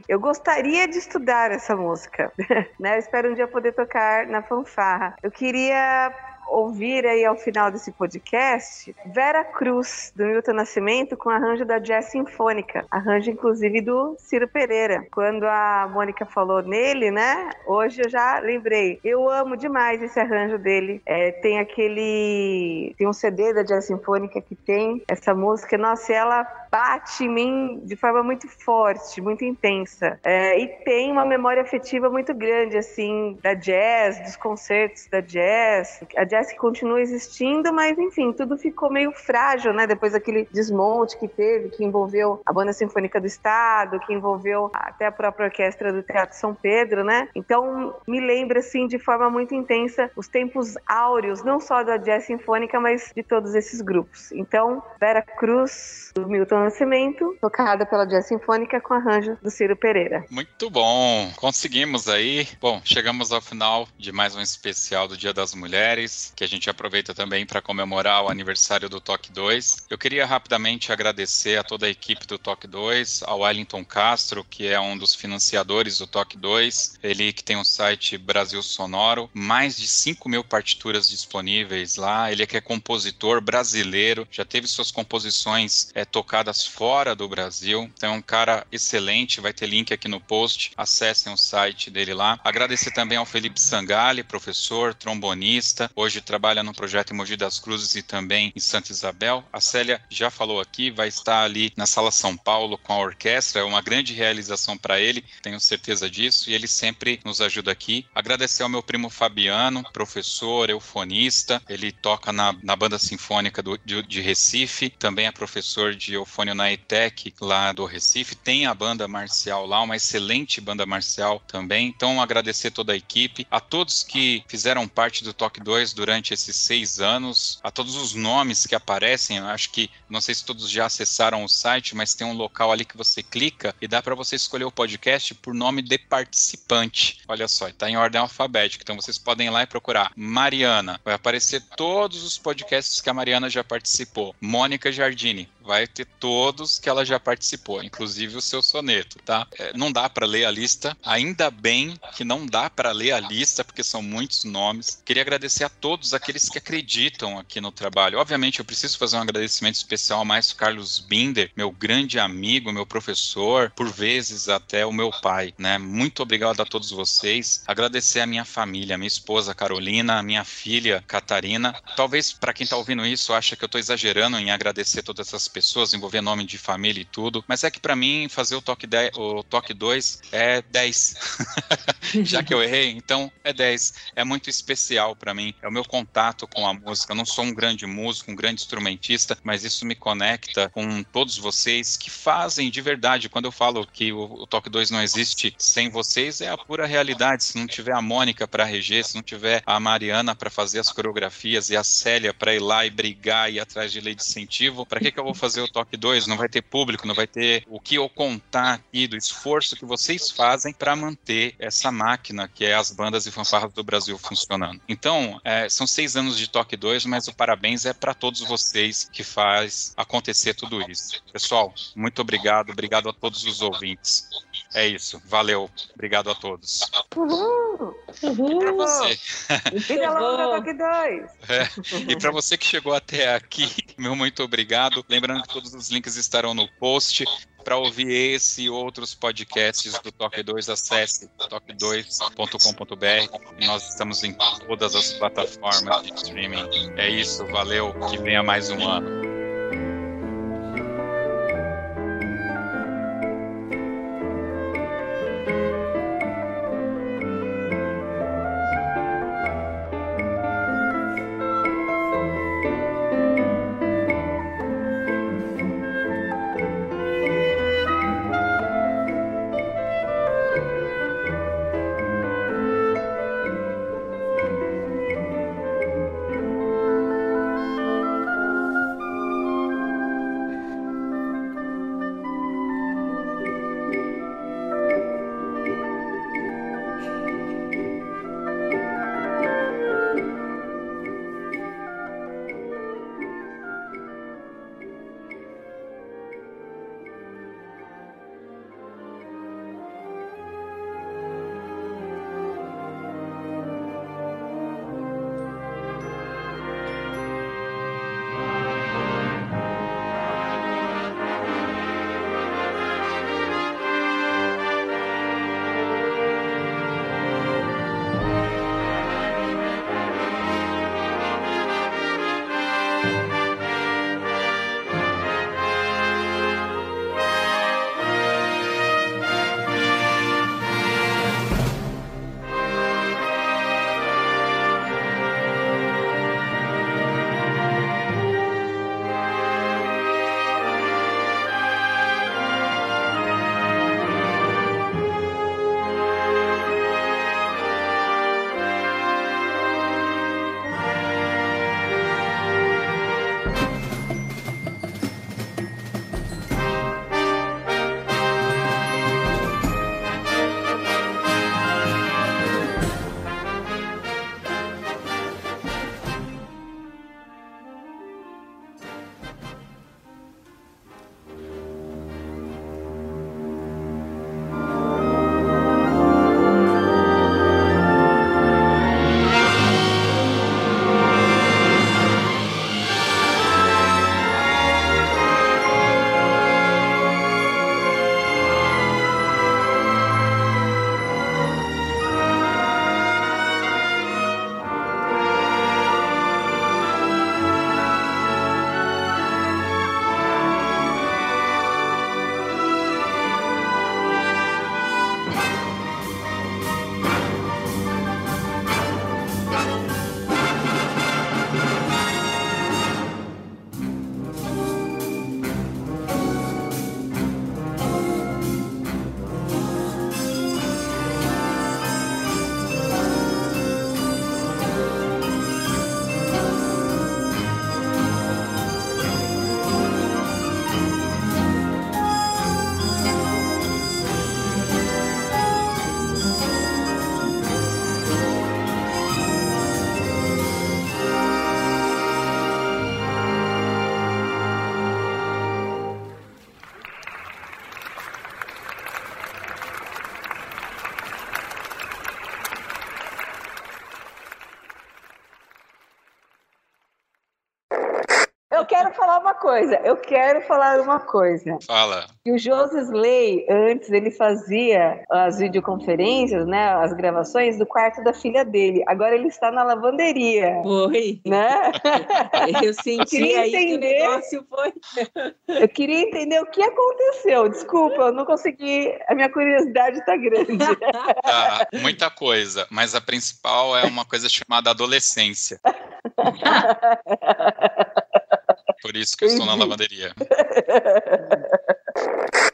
eu gostaria de estudar essa música, né? Eu espero um dia poder tocar na fanfarra. Eu queria ouvir aí ao final desse podcast Vera Cruz, do Milton Nascimento, com arranjo da Jazz Sinfônica, arranjo inclusive do Ciro Pereira. Quando a Mônica falou nele, né? Hoje eu já lembrei. Eu amo demais esse arranjo dele. É, tem aquele. Tem um CD da Jazz Sinfônica que tem essa música. Nossa, ela bate em mim de forma muito forte, muito intensa. É, e tem uma memória afetiva muito grande, assim, da jazz, dos concertos da jazz. A jazz que continua existindo, mas enfim, tudo ficou meio frágil, né? Depois daquele desmonte que teve, que envolveu a Banda Sinfônica do Estado, que envolveu até a própria orquestra do Teatro São Pedro, né? Então, me lembra, assim, de forma muito intensa os tempos áureos, não só da jazz sinfônica, mas de todos esses grupos. Então, Vera Cruz, do Milton Nascimento, tocada pela jazz sinfônica com arranjo do Ciro Pereira. Muito bom, conseguimos aí. Bom, chegamos ao final de mais um especial do Dia das Mulheres que a gente aproveita também para comemorar o aniversário do Toque 2. Eu queria rapidamente agradecer a toda a equipe do Toque 2, ao Wellington Castro, que é um dos financiadores do Toque 2, ele que tem um site Brasil Sonoro, mais de 5 mil partituras disponíveis lá, ele é que é compositor brasileiro, já teve suas composições é, tocadas fora do Brasil, então é um cara excelente, vai ter link aqui no post, acessem o site dele lá. Agradecer também ao Felipe Sangali, professor, trombonista, hoje hoje trabalha no projeto em Mogi das Cruzes e também em Santa Isabel. A Célia já falou aqui, vai estar ali na Sala São Paulo com a orquestra, é uma grande realização para ele, tenho certeza disso, e ele sempre nos ajuda aqui. Agradecer ao meu primo Fabiano, professor, eufonista, ele toca na, na banda sinfônica do, de, de Recife, também é professor de eufônio na ETEC lá do Recife, tem a banda marcial lá, uma excelente banda marcial também. Então, agradecer toda a equipe, a todos que fizeram parte do Toque 2 do durante esses seis anos, a todos os nomes que aparecem. acho que, não sei se todos já acessaram o site, mas tem um local ali que você clica e dá para você escolher o podcast por nome de participante. Olha só, está em ordem alfabética. Então vocês podem ir lá e procurar Mariana. Vai aparecer todos os podcasts que a Mariana já participou. Mônica Jardini, vai ter todos que ela já participou, inclusive o seu soneto, tá? É, não dá para ler a lista, ainda bem que não dá para ler a lista, porque são muitos nomes. Queria agradecer a todos aqueles que acreditam aqui no trabalho. Obviamente, eu preciso fazer um agradecimento especial ao maestro Carlos Binder, meu grande amigo, meu professor, por vezes até o meu pai, né? Muito obrigado a todos vocês. Agradecer a minha família, a minha esposa Carolina, a minha filha Catarina. Talvez para quem está ouvindo isso acha que eu estou exagerando em agradecer todas essas pessoas, envolver nome de família e tudo. Mas é que para mim fazer o toque 10, o toque 2 é 10. Já que eu errei, então é 10. É muito especial para mim. É o meu contato com a música. Eu não sou um grande músico, um grande instrumentista, mas isso me conecta com todos vocês que fazem de verdade. Quando eu falo que o, o toque 2 não existe sem vocês, é a pura realidade. Se não tiver a Mônica para reger, se não tiver a Mariana para fazer as coreografias e a Célia para ir lá e brigar e ir atrás de lei de incentivo, para que, que eu vou fazer o toque 2, não vai ter público, não vai ter o que eu contar aqui do esforço que vocês fazem para manter essa máquina que é as bandas e fanfarras do Brasil funcionando. Então, é, são seis anos de toque 2, mas o parabéns é para todos vocês que faz acontecer tudo isso. Pessoal, muito obrigado, obrigado a todos os ouvintes. É isso, valeu, obrigado a todos. Uhul! Uhul! E para você. Vida longa, toque 2! É, e para você que chegou até aqui, meu muito obrigado. Lembrando que todos os links estarão no post. Para ouvir esse e outros podcasts do Toque 2, acesse toque2.com.br. Nós estamos em todas as plataformas de streaming. É isso, valeu, que venha mais um ano. Coisa. Eu quero falar uma coisa. Fala. E o Joseph Slay, antes, ele fazia as videoconferências, né? As gravações do quarto da filha dele. Agora ele está na lavanderia. Foi. Né? Eu senti aí entender, que o negócio foi. Eu queria entender o que aconteceu. Desculpa, eu não consegui. A minha curiosidade está grande. Tá, muita coisa, mas a principal é uma coisa chamada adolescência. Por isso que eu estou na lavanderia.